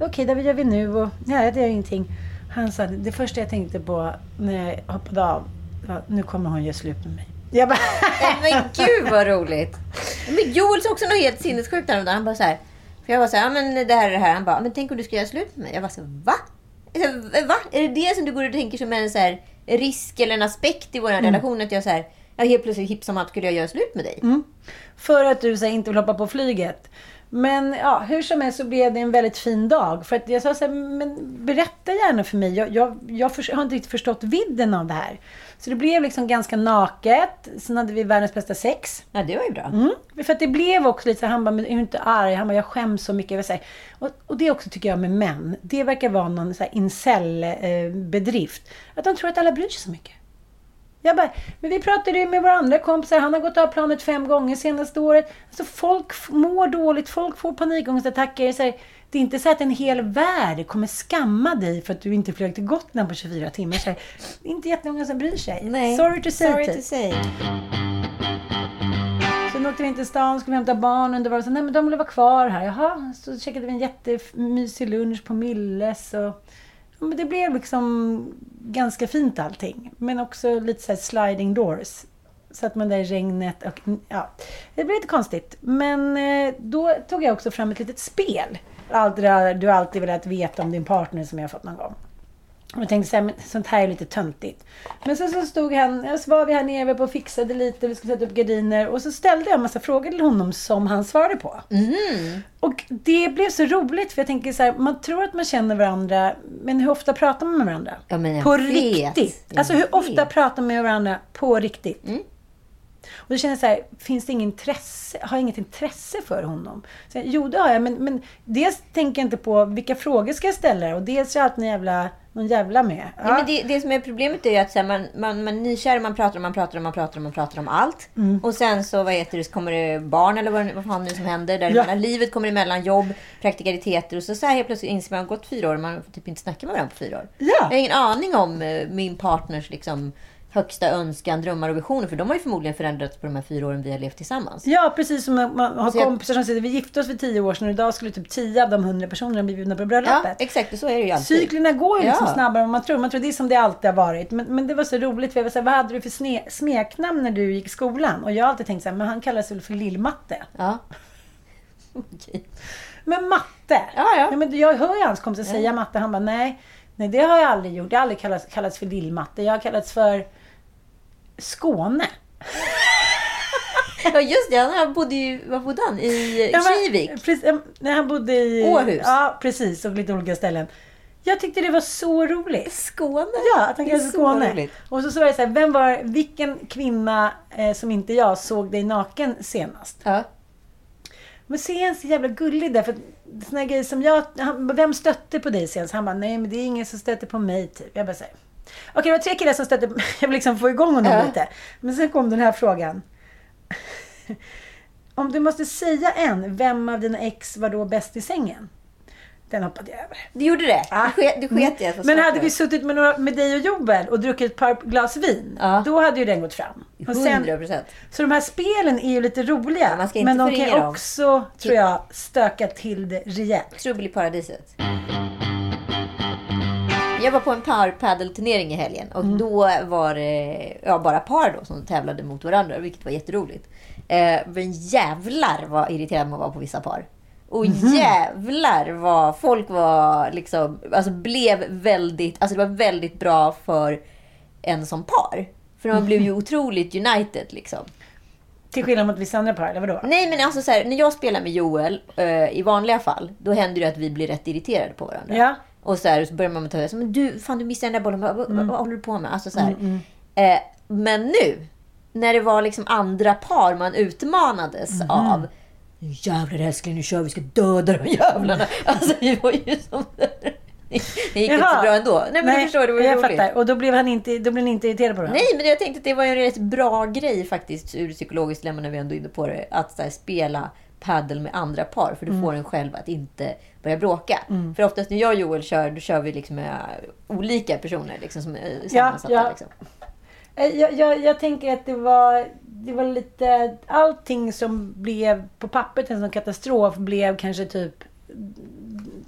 Speaker 2: Okej, det gör vi nu. Och, nej, det gör ingenting. Han sa, det första jag tänkte på när jag hoppade av. var, Nu kommer hon göra slut med mig. Jag bara,
Speaker 1: Men gud vad roligt. Men Joel sa också något helt sinnessjukt häromdagen. Han bara så här. För jag var så här, ja men det här är det här. Han bara, men tänk om du ska göra slut med mig. Jag var så här, va? Jag Va? Är det det som du går och tänker som en så här, risk eller en aspekt i vår relation? Att jag så här, ja, helt plötsligt hipp som att skulle jag göra slut med dig?
Speaker 2: För att du så här, inte vill hoppa på flyget. Men ja, hur som helst så blev det en väldigt fin dag. För att jag sa så här, men berätta gärna för mig. Jag, jag, jag för, har inte riktigt förstått vidden av det här. Så det blev liksom ganska naket. Sen hade vi världens bästa sex.
Speaker 1: Ja, det var ju bra.
Speaker 2: Mm. För att det blev också lite så han bara, men är du inte arg? Han bara, jag skäms så mycket. Jag vill säga. Och, och det också tycker jag med män. Det verkar vara någon så här incel-bedrift. Att de tror att alla bryr sig så mycket. Jag bara, men vi pratade ju med våra andra kompisar. Han har gått av planet fem gånger senaste året. Alltså folk mår dåligt. Folk får panikångestattacker. Så här, det är inte så att en hel värld kommer skamma dig för att du inte flög till Gotland på 24 timmar. Så här, det är inte jättemånga som bryr sig. Sorry to say.
Speaker 1: Sorry
Speaker 2: typ.
Speaker 1: to say.
Speaker 2: Sen åkte vi in till stan, skulle hämta barnen. Det var så, nej men de vill vara kvar här. Jaha, så käkade vi en jättemysig lunch på Milles. Och, men det blev liksom ganska fint allting. Men också lite så här sliding doors. Så att man där i regnet och ja, det blev lite konstigt. Men eh, då tog jag också fram ett litet spel. Allt det där du alltid velat veta om din partner som jag har fått någon gång. Och jag tänkte så här, men sånt här är lite töntigt. Men sen så stod han, så var vi här nere och fixade lite, vi skulle sätta upp gardiner. Och så ställde jag en massa frågor till honom som han svarade på. Och det blev så roligt för jag tänker så här, man tror att man känner varandra, men hur ofta pratar man med varandra?
Speaker 1: Ja,
Speaker 2: på
Speaker 1: vet.
Speaker 2: riktigt.
Speaker 1: Jag
Speaker 2: Alltså hur
Speaker 1: vet.
Speaker 2: ofta pratar man med varandra på riktigt?
Speaker 1: Mm.
Speaker 2: Och då känner jag så här, finns det ingen intresse, har jag inget intresse för honom? Så, jo, det har jag, men, men dels tänker jag inte på vilka frågor ska jag ställa och dels är alltid någon jävla, någon jävla med. Ja.
Speaker 1: Ja, men det, det som är problemet är ju att här, man, man, man är nykär, man pratar och man pratar och man pratar och man pratar om allt.
Speaker 2: Mm.
Speaker 1: Och sen så vad heter det, så kommer det barn eller vad, vad fan nu som händer. Där
Speaker 2: Ja.
Speaker 1: Livet kommer emellan, jobb, praktikaliteter. Och så, så här helt plötsligt inser man att det har gått fyra år och man får typ inte snacka med varandra på fyra år.
Speaker 2: Ja.
Speaker 1: Jag har ingen aning om eh, min partners liksom, högsta önskan, drömmar och visioner. För de har ju förmodligen förändrats på de här fyra åren vi har levt tillsammans.
Speaker 2: Ja, precis som man har
Speaker 1: Så
Speaker 2: kompisar som säger vi gifte oss för tio år sedan och idag skulle typ tio av de hundra personerna bli bjudna på
Speaker 1: Ja,
Speaker 2: bröllopet.
Speaker 1: exakt. Och så är det ju alltid.
Speaker 2: Cyklerna går ju liksom
Speaker 1: Ja.
Speaker 2: snabbare än man tror. Man tror det är som det alltid har varit. Men, men det var så roligt. För jag var så här, vad hade du för sne- smeknamn när du gick i skolan? Och jag har alltid tänkt så här, men han kallas väl för Lill-Matte.
Speaker 1: Ja. Okej.
Speaker 2: Men matte!
Speaker 1: Ja, ja.
Speaker 2: men jag hör ju hans kompisar säga matte. Han bara, nej, nej det har jag aldrig gjort. Jag har aldrig kallats, kallats för Lill-Matte. Jag har kallats för Skåne.
Speaker 1: Ja, just det. Han bodde ju... Var bodde han? I
Speaker 2: Ja, men-
Speaker 1: Kivik?
Speaker 2: Precis, när han bodde i...
Speaker 1: Åhus.
Speaker 2: Ja, precis. Och lite olika ställen. Jag tyckte det var så roligt.
Speaker 1: Skåne?
Speaker 2: Ja, att han
Speaker 1: Det så
Speaker 2: Skåne.
Speaker 1: roligt.
Speaker 2: Och så sa jag så här, vem var, vilken kvinna eh, som inte jag såg dig naken senast?
Speaker 1: Ja.
Speaker 2: Men så är han så jävla gullig där. För såna grejer som jag, han, vem stötte på dig senast? Han bara, nej men det är ingen som stötte på mig typ. Jag bara säger Okej, det var tre killar som stötte Jag vill liksom få igång honom
Speaker 1: Ja.
Speaker 2: lite. Men sen kom den här frågan. Om du måste säga en, vem av dina ex var då bäst i sängen? Den hoppade jag över.
Speaker 1: Du gjorde det?
Speaker 2: Ah.
Speaker 1: Du sket, du sket i att få
Speaker 2: Men hade vi suttit med, några, med dig och Joel och druckit ett par glas vin,
Speaker 1: Ja.
Speaker 2: då hade ju den gått fram. Och sen,
Speaker 1: 100%.
Speaker 2: så de här spelen är ju lite roliga.
Speaker 1: Ja,
Speaker 2: men de kan
Speaker 1: dem.
Speaker 2: också, tror jag, stöka till det rejält.
Speaker 1: Trubbel i paradiset. Jag var på en parpaddelturnering i helgen och
Speaker 2: Mm.
Speaker 1: då var det ja, bara par då som tävlade mot varandra, vilket var jätteroligt. Eh, men jävlar vad irriterad man var på vissa par. Och
Speaker 2: Mhm.
Speaker 1: jävlar vad folk var liksom, alltså blev väldigt, alltså det var väldigt bra för en som par. För de blev
Speaker 2: Mhm.
Speaker 1: ju otroligt united liksom.
Speaker 2: Till skillnad mot vissa andra par, eller vadå?
Speaker 1: Nej, men alltså så här, när jag spelar med Joel eh, i vanliga fall, då händer det att vi blir rätt irriterade på varandra.
Speaker 2: Ja.
Speaker 1: Och så, här, så börjar man ta över. Men du, fan du missade den där bollen. Vad,
Speaker 2: Mm.
Speaker 1: vad håller du på med? Alltså så här. Eh, men nu, när det var liksom andra par man utmanades
Speaker 2: Mm.
Speaker 1: av. Nu jävlar älskling, nu kör vi, vi ska döda de jävlarna. Alltså det var ju som... Det gick inte
Speaker 2: Jaha.
Speaker 1: så bra ändå. Nej men du förstår, det var ju
Speaker 2: jag
Speaker 1: roligt.
Speaker 2: fattar. Och då blev han inte, då blev ni inte irriterade på varandra?
Speaker 1: Nej, men jag tänkte att det var en rätt bra grej faktiskt ur psykologiskt dilemma när vi ändå är inne på det. Att så här, spela paddel med andra par. För du
Speaker 2: Mm.
Speaker 1: får en själv att inte börja bråka. För oftast när jag och Joel kör, då kör vi liksom med olika personer. Liksom, som är sammansatta.
Speaker 2: ja.
Speaker 1: Liksom.
Speaker 2: Eh, Jag, jag, jag tänker att det var, det var lite... Allting som blev på pappret en sån katastrof blev kanske typ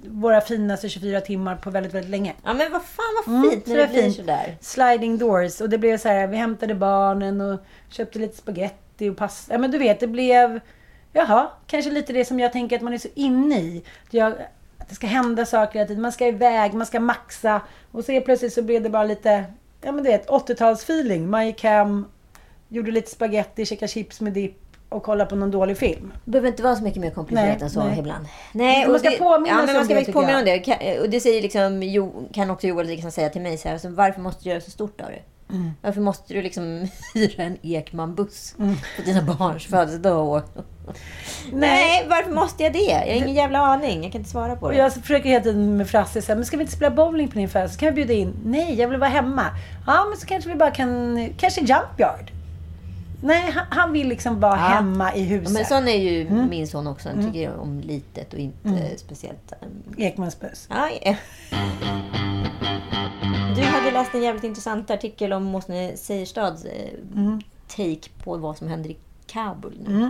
Speaker 2: våra finaste 24 timmar på väldigt, väldigt länge.
Speaker 1: Ja, men vad fan vad
Speaker 2: Mm,
Speaker 1: fint
Speaker 2: så
Speaker 1: när
Speaker 2: det
Speaker 1: blir
Speaker 2: fint.
Speaker 1: sådär.
Speaker 2: Sliding doors. Och det blev så här, vi hämtade barnen och köpte lite spaghetti och pasta. Ja men du vet, det blev... Jaha, kanske lite det som jag tänker att man är så inne i. Jag, att det ska hända saker hela tiden. Man ska iväg, man ska maxa. Och så plötsligt så blev det bara lite, ja men du vet, 80-talsfeeling. Man gick hem, gjorde lite spaghetti, käkade chips med dipp och kollade på någon dålig film.
Speaker 1: Det behöver inte vara så mycket mer komplicerat än så
Speaker 2: nej.
Speaker 1: ibland. Nej,
Speaker 2: Man ska
Speaker 1: det,
Speaker 2: påminnas
Speaker 1: ja, men man ska
Speaker 2: det,
Speaker 1: påminna om det. Och det säger liksom, kan också Joel liksom säga till mig så här, varför måste du göra så stort av det? Varför måste du liksom hyra en Ekman-buss på dina barns födelsedag? Nej, varför måste jag det? Jag har ingen jävla aning. Jag kan inte svara på det.
Speaker 2: jag försöker hela tiden med Frasse säga, men ska vi inte spela bowling på din födelsedag? Kan vi bjuda in? Nej, jag vill vara hemma. Ja, men så kanske vi bara kan, kanske jumpyard. Nej, han, han vill liksom vara
Speaker 1: Ja.
Speaker 2: hemma i
Speaker 1: Ja,
Speaker 2: huset.
Speaker 1: men sån är ju min son också. Han tycker om litet och inte speciellt... um,
Speaker 2: Ekmans buss.
Speaker 1: Ja, ja. Du hade läst en jävligt intressant artikel om Måsne Seierstads eh, take på vad som händer i Kabul nu.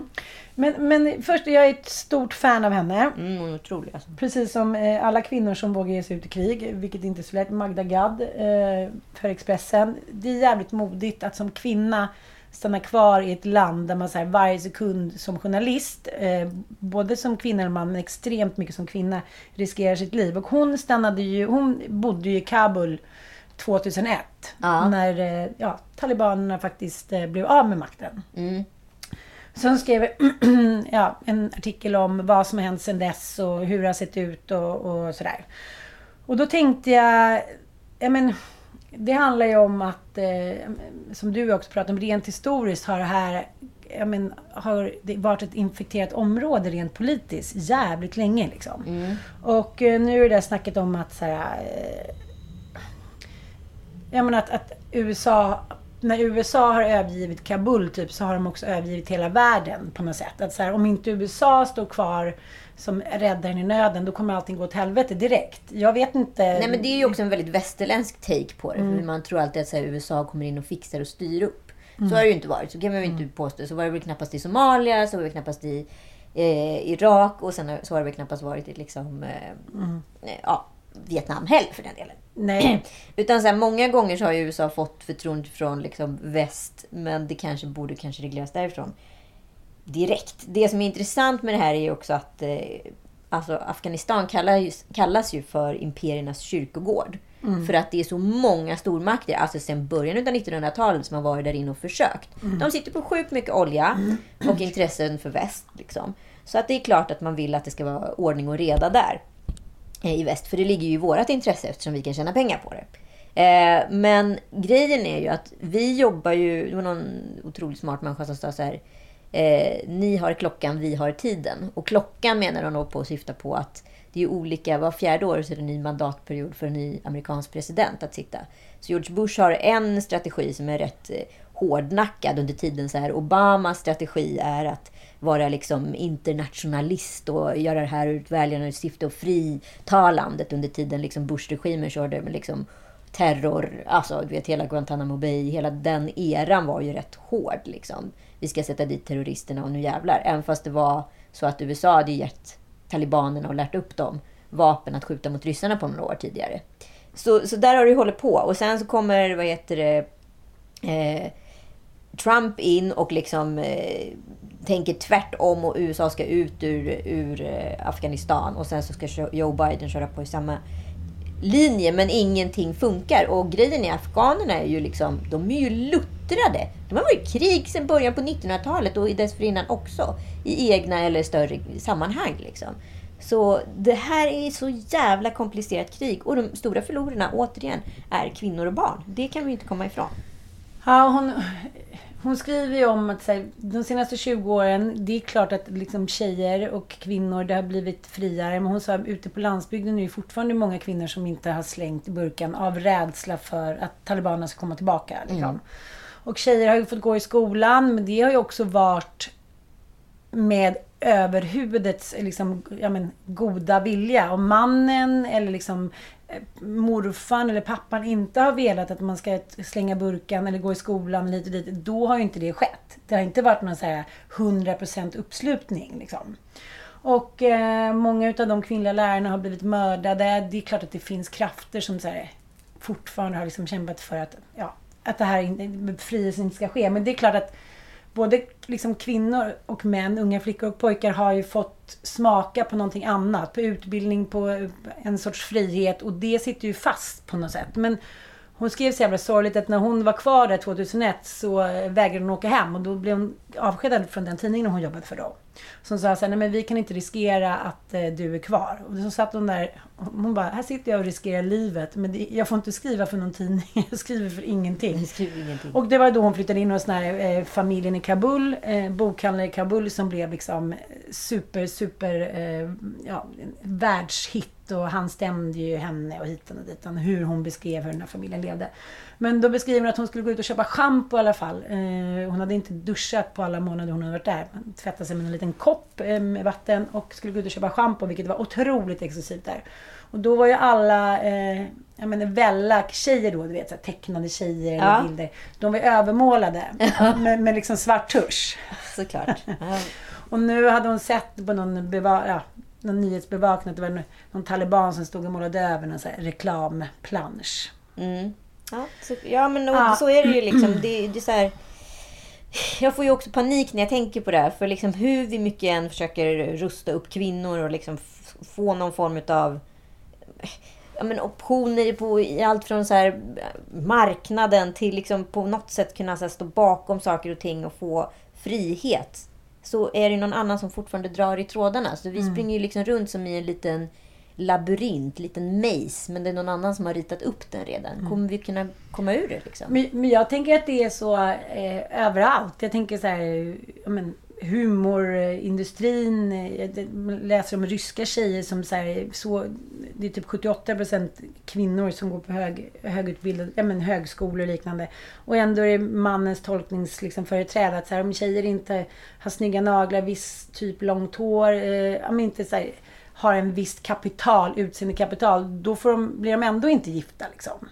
Speaker 2: Men, men först, jag är ett stort fan av henne.
Speaker 1: Mm, otrolig alltså.
Speaker 2: Precis som eh, alla kvinnor som vågar ge sig ut i krig, vilket inte är så lätt. Magda Gad eh, för Expressen. Det är jävligt modigt att som kvinna stanna kvar i ett land där man så här, varje sekund som journalist, eh, både som kvinna och man, men extremt mycket som kvinna, riskerar sitt liv. Och hon stannade ju, hon bodde ju i Kabul 2001.
Speaker 1: Ja.
Speaker 2: När eh, ja, talibanerna faktiskt eh, blev av med makten.
Speaker 1: Mm.
Speaker 2: Hon skrev ja, en artikel om vad som har hänt sedan dess och hur det har sett ut och, och sådär. Och då tänkte jag, ja men, det handlar ju om att, eh, som du också pratade om, rent historiskt har det här ja, men, har det varit ett infekterat område rent politiskt jävligt länge. Liksom. Och eh, nu är det där snacket om att så här, jag menar att, att USA, när USA har övergivit Kabul typ, så har de också övergivit hela världen på något sätt. Att så här, om inte USA står kvar som räddaren i nöden, då kommer allting gå åt helvete direkt. Jag vet inte.
Speaker 1: Nej men det är ju också en väldigt västerländsk take på det. För man tror alltid att här, USA kommer in och fixar och styr upp. Så har det ju inte varit. Så kan man ju inte påstå. Så var det väl knappast i Somalia, så var det knappast i eh, Irak och sen så har det väl knappast varit i liksom, eh, eh, ja, Vietnam heller för den delen.
Speaker 2: Nej.
Speaker 1: Utan så här, många gånger så har ju USA fått förtroende från liksom väst. Men det kanske borde kanske regleras därifrån. Direkt. Det som är intressant med det här är ju också att eh, alltså Afghanistan kallas, kallas ju för imperiernas kyrkogård. För att det är så många stormakter, alltså sedan början av 1900-talet, som har varit där inne och försökt. De sitter på sjukt mycket olja och intressen för väst. Liksom. Så att det är klart att man vill att det ska vara ordning och reda där Eh, i väst. För det ligger ju i vårt intresse eftersom vi kan tjäna pengar på det. Eh, men grejen är ju att vi jobbar ju... Det var någon otroligt smart människa som sa så här. Eh, ni har klockan, vi har tiden. Och klockan menar de då på att syfta på att det är olika, var fjärde år så är det en ny mandatperiod för en ny amerikansk president att sitta. Så George Bush har en strategi som är rätt eh, hårdnackad under tiden. Så här. Obamas strategi är att vara liksom internationalist och göra det här ur ett välgörande syfte och frita landet under tiden liksom Bush-regimen körde med liksom terror, alltså du vet hela Guantanamo Bay, hela den eran var ju rätt hård liksom. Vi ska sätta dit terroristerna och nu jävlar. Även fast det var så att USA hade gett talibanerna och lärt upp dem vapen att skjuta mot ryssarna på några år tidigare. Så, så där har det hållit på. Och sen så kommer, vad heter det, eh, Trump in och liksom eh, tänker tvärtom och USA ska ut ur, ur eh, Afghanistan. Och sen så ska Joe Biden köra på i samma linje, men ingenting funkar. Och grejen är, afghanerna är ju liksom, de är ju luttrade. De har varit i krig sedan början på 1900-talet och dessförinnan också. I egna eller större sammanhang liksom. Så det här är så jävla komplicerat krig. Och de stora förlorarna, återigen, är kvinnor och barn. Det kan vi inte komma ifrån.
Speaker 2: Ja, hon, hon skriver ju om att så här, de senaste 20 åren, det är klart att liksom tjejer och kvinnor, det har blivit friare. Men hon sa att ute på landsbygden är det fortfarande många kvinnor som inte har slängt burkan av rädsla för att talibanerna ska komma tillbaka. Liksom. Och tjejer har ju fått gå i skolan, men det har ju också varit med överhuvudets liksom, men, goda vilja. Om mannen eller liksom morfan eller pappan inte har velat att man ska slänga burkan eller gå i skolan lite och dit, då har ju inte det skett. Det har inte varit någon så här 100% uppslutning. Liksom. Och eh, många av de kvinnliga lärarna har blivit mördade. Det är klart att det finns krafter som så här, fortfarande har liksom kämpat för att, ja, att det här befrielsen inte ska ske. Men det är klart att både liksom kvinnor och män, unga flickor och pojkar har ju fått smaka på någonting annat. På utbildning, på en sorts frihet och det sitter ju fast på något sätt. Men hon skrev så jävla sorgligt att när hon var kvar där 2001 så vägrade hon åka hem och då blev hon avskedad från den tidningen hon jobbade för då. Som sa så här, nej men vi kan inte riskera att eh, du är kvar. Och så satt hon där, hon bara, här sitter jag och riskerar livet. Men det, jag får inte skriva för någon tidning, jag skriver för ingenting.
Speaker 1: Jag skriver ingenting.
Speaker 2: Och det var då hon flyttade in hos den här eh, familjen i Kabul, eh, bokhandlare i Kabul som blev liksom super, super, eh, ja, världshit. Och han stämde ju henne och hitan och ditan, hur hon beskrev hur den här familjen levde. Men då beskriver hon att hon skulle gå ut och köpa schampo i alla fall. Eh, hon hade inte duschat på alla månader hon hade varit där. Hon tvättade sig med en liten kopp eh, med vatten och skulle gå ut och köpa schampo, vilket var otroligt exklusivt där. Och då var ju alla, eh, jag menar Vella-tjejer då, du vet så här, tecknade tjejer eller
Speaker 1: Ja.
Speaker 2: bilder. De var övermålade med, med liksom svart tusch.
Speaker 1: Såklart. Ja.
Speaker 2: Och nu hade hon sett på någon, beva- ja, någon nyhetsbevakning att det var någon, taliban som stod och målade över någon så här reklamplansch.
Speaker 1: Mm. Ja, så, ja, men och, så är det ju liksom. Det, det är så här, jag får ju också panik när jag tänker på det här. För liksom hur vi mycket än försöker rusta upp kvinnor och liksom få någon form av ja, men optioner på i allt från så här, marknaden till liksom på något sätt kunna så här, stå bakom saker och ting och få frihet. Så är det någon annan som fortfarande drar i trådarna. Så vi springer ju liksom runt som i en liten labyrint, liten maze. Men det är någon annan som har ritat upp den redan. Kommer vi kunna komma ur det liksom?
Speaker 2: Men, men jag tänker att det är så eh, överallt. Jag tänker så här, ja, men, humorindustrin. eh, Jag d- läser om ryska tjejer som så här, så, det är typ 78% kvinnor som går på hög, högutbildade, ja, men högskolor och liknande. Och ändå är det mannens tolkningsföreträde liksom, företräde att så här, om tjejer inte har snygga naglar, viss typ långt hår, eh, inte så här, har en visst kapital, utseendekapital, då får de, blir de ändå inte gifta. Liksom.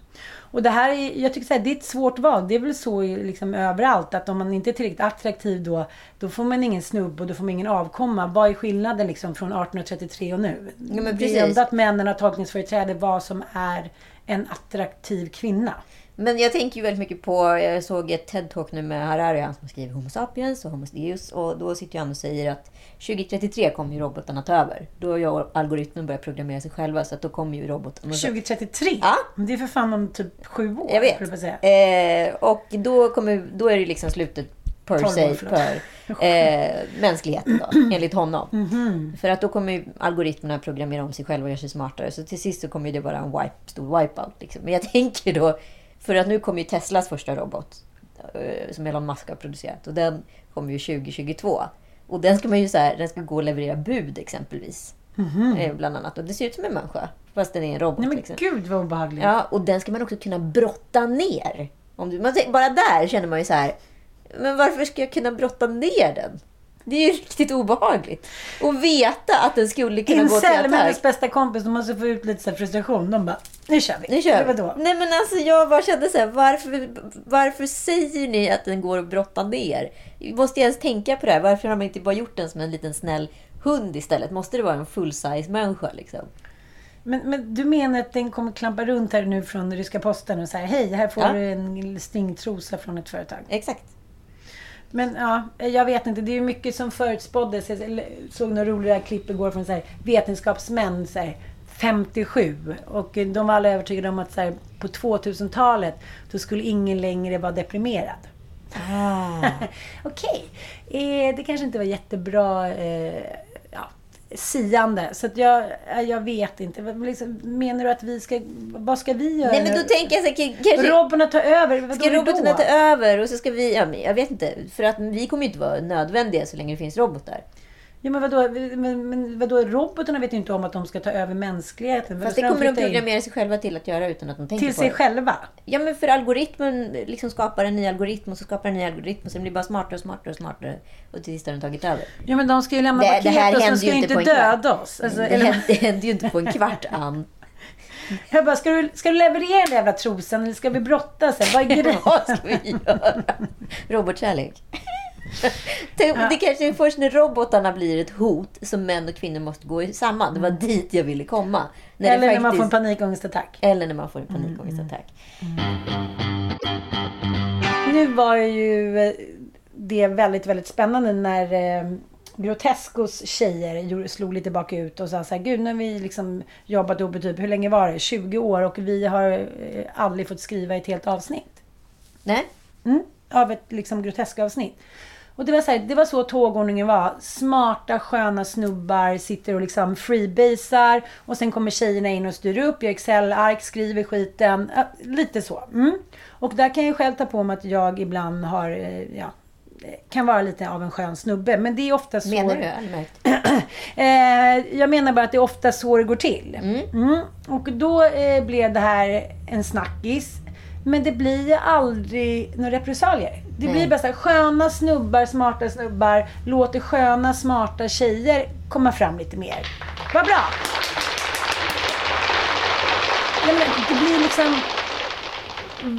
Speaker 2: Och det här är, jag tycker så här, det är ett svårt val. Det är väl så liksom överallt att om man inte är tillräckligt attraktiv då, då får man ingen snubb och då får man ingen avkomma. Vad är skillnaden liksom från 1833 och nu?
Speaker 1: Ja, men
Speaker 2: det
Speaker 1: precis.
Speaker 2: är ändå att männen har tolkningsföreträde vad som är en attraktiv kvinna.
Speaker 1: Men jag tänker ju väldigt mycket på, jag såg ett TED-talk nu med Harari, han som skriver Homo sapiens och Homo deus. Och då sitter han och säger att 2033 kommer ju robotarna ta över. Då har ju algoritmen börjat programmera sig själva, så att då kommer ju robotarna...
Speaker 2: 2033?
Speaker 1: Ja.
Speaker 2: Det är för fan om typ sju år.
Speaker 1: Jag vet.
Speaker 2: säga.
Speaker 1: Eh, och då, kommer, då är det liksom slutet per se för eh, mänskligheten då, enligt honom.
Speaker 2: Mhm.
Speaker 1: För att då kommer ju algoritmerna programmera om sig själva och göra sig smartare. Så till sist så kommer det vara en wipe, stor wipeout. Liksom. Men jag tänker då, för att nu kommer ju Teslas första robot, eh, som Elon Musk har producerat. Och den kommer ju 2022. Och den ska man ju så här, den ska gå och leverera bud exempelvis. Eh, bland annat. Och det ser ut som en människa. Fast den är en robot.
Speaker 2: Nej men
Speaker 1: liksom.
Speaker 2: gud vad obehagligt.
Speaker 1: Ja, och den ska man också kunna brotta ner. Om du, man, bara där känner man ju så här. Men varför ska jag kunna brotta ner den? Det är ju riktigt obehagligt. Och veta att den skulle kunna gå till
Speaker 2: Incel med hennes
Speaker 1: attack.
Speaker 2: bästa kompis, de måste få ut lite så frustration. De bara, nu kör vi.
Speaker 1: Nu kör vi.
Speaker 2: vadå?
Speaker 1: Nej men alltså jag bara kände så här, varför, varför säger ni att den går att brotta ner? Måste jag ens tänka på det här? Varför har man inte bara gjort den som en liten snäll hund istället? Måste det vara en full-size människa liksom?
Speaker 2: Men, men du menar att den kommer klampa runt här nu från ryska posten och säga hej, här får
Speaker 1: Ja.
Speaker 2: du en stingtrosa från ett företag.
Speaker 1: Exakt.
Speaker 2: Men ja, jag vet inte. Det är ju mycket som förutspåddes. Jag såg några roliga klipp igår från så här, vetenskapsmän så här, 57. Och de var alla övertygade om att så här, på 2000-talet då skulle ingen längre vara deprimerad.
Speaker 1: Ah.
Speaker 2: Okej, eh, det kanske inte var jättebra eh, siande. Så att jag, eh, jag vet inte. Vad- Liksom, menar du att vi ska... Vad ska vi göra?
Speaker 1: Nej men då tänker jag så här, kanske...
Speaker 2: Robotarna ta över? Vadå
Speaker 1: Ska robotarna ta över och så ska vi... Ja, men jag vet inte. För att vi kommer ju inte vara nödvändiga så länge det finns robotar.
Speaker 2: Ja, men vadå, men, men vadå, robotarna vet ju inte om att de ska ta över mänskligheten.
Speaker 1: Fast det kommer de
Speaker 2: flytta in
Speaker 1: programmera sig själva till att göra utan att de tänker
Speaker 2: Till
Speaker 1: på
Speaker 2: sig
Speaker 1: det.
Speaker 2: själva?
Speaker 1: Ja men för algoritmen liksom skapar en ny algoritm och så skapar en ny algoritm och sen blir det bara smartare och smartare och smartare. Och till sist har den tagit över.
Speaker 2: Ja, men de ska ju lämna
Speaker 1: Det- det
Speaker 2: paket
Speaker 1: här
Speaker 2: och de
Speaker 1: händer
Speaker 2: ska
Speaker 1: ju inte
Speaker 2: döda oss. Alltså,
Speaker 1: det,
Speaker 2: eller,
Speaker 1: händer, det händer ju inte på en kvart, Ann.
Speaker 2: jag bara, ska du, ska du leverera den jävla trosan eller ska vi brottas? Vad är grejen?
Speaker 1: Vad ska vi göra? Robotkärlek. Det kanske är först när robotarna blir ett hot som män och kvinnor måste gå samman. Det var dit jag ville komma. När
Speaker 2: eller när man
Speaker 1: faktiskt-
Speaker 2: får en panikångestattack.
Speaker 1: Eller när man får en panikångestattack.
Speaker 2: Nu var ju eh, det väldigt, väldigt spännande när eh, Grotescos tjejer slog lite bakut och sa så här, gud nu har vi liksom jobbat ihop typ, hur länge var det? 20 år och vi har eh, aldrig fått skriva ett helt avsnitt.
Speaker 1: Nej?
Speaker 2: Mm, av ett liksom groteskavsnitt. Och det var, så här, det var så tågordningen var. Smarta, sköna snubbar sitter och liksom freebasar. Och sen kommer tjejerna in och styr upp, gör Excel-ark, skriver skiten. Lite så. Mm. Och där kan jag själv ta på mig att jag ibland har, eh, ja, kan vara lite av en skön snubbe. Men det är ofta så...
Speaker 1: Menar du? Allmänt?
Speaker 2: eh, jag menar bara att det är ofta så det går till. Mm. Och då eh, blev det här en snackis. Men det blir aldrig några repressalier. Det blir bara så här, sköna snubbar, smarta snubbar, låter sköna, smarta tjejer komma fram lite mer. Vad bra! Jag menar, det blir liksom...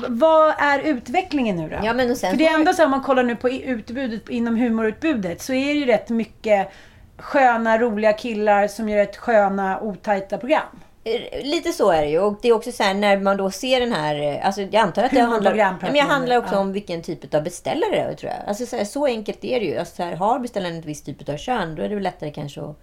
Speaker 2: Vad är utvecklingen nu då?
Speaker 1: Ja, men och sen
Speaker 2: För det är ändå så om man kollar nu på utbudet inom humorutbudet så är det ju rätt mycket sköna, roliga killar som gör ett sköna, otajta program.
Speaker 1: Eh, Lite så är det ju. Och det är också så här när man då ser den här... eh, Alltså jag antar att det handlar...
Speaker 2: Humorprogram
Speaker 1: Ja, men jag handlar också
Speaker 2: ja.
Speaker 1: om vilken typ av beställare det är tror jag. Alltså så, här, så enkelt är det ju. Alltså, så här, har beställaren ett visst typ av kön då är det lättare kanske att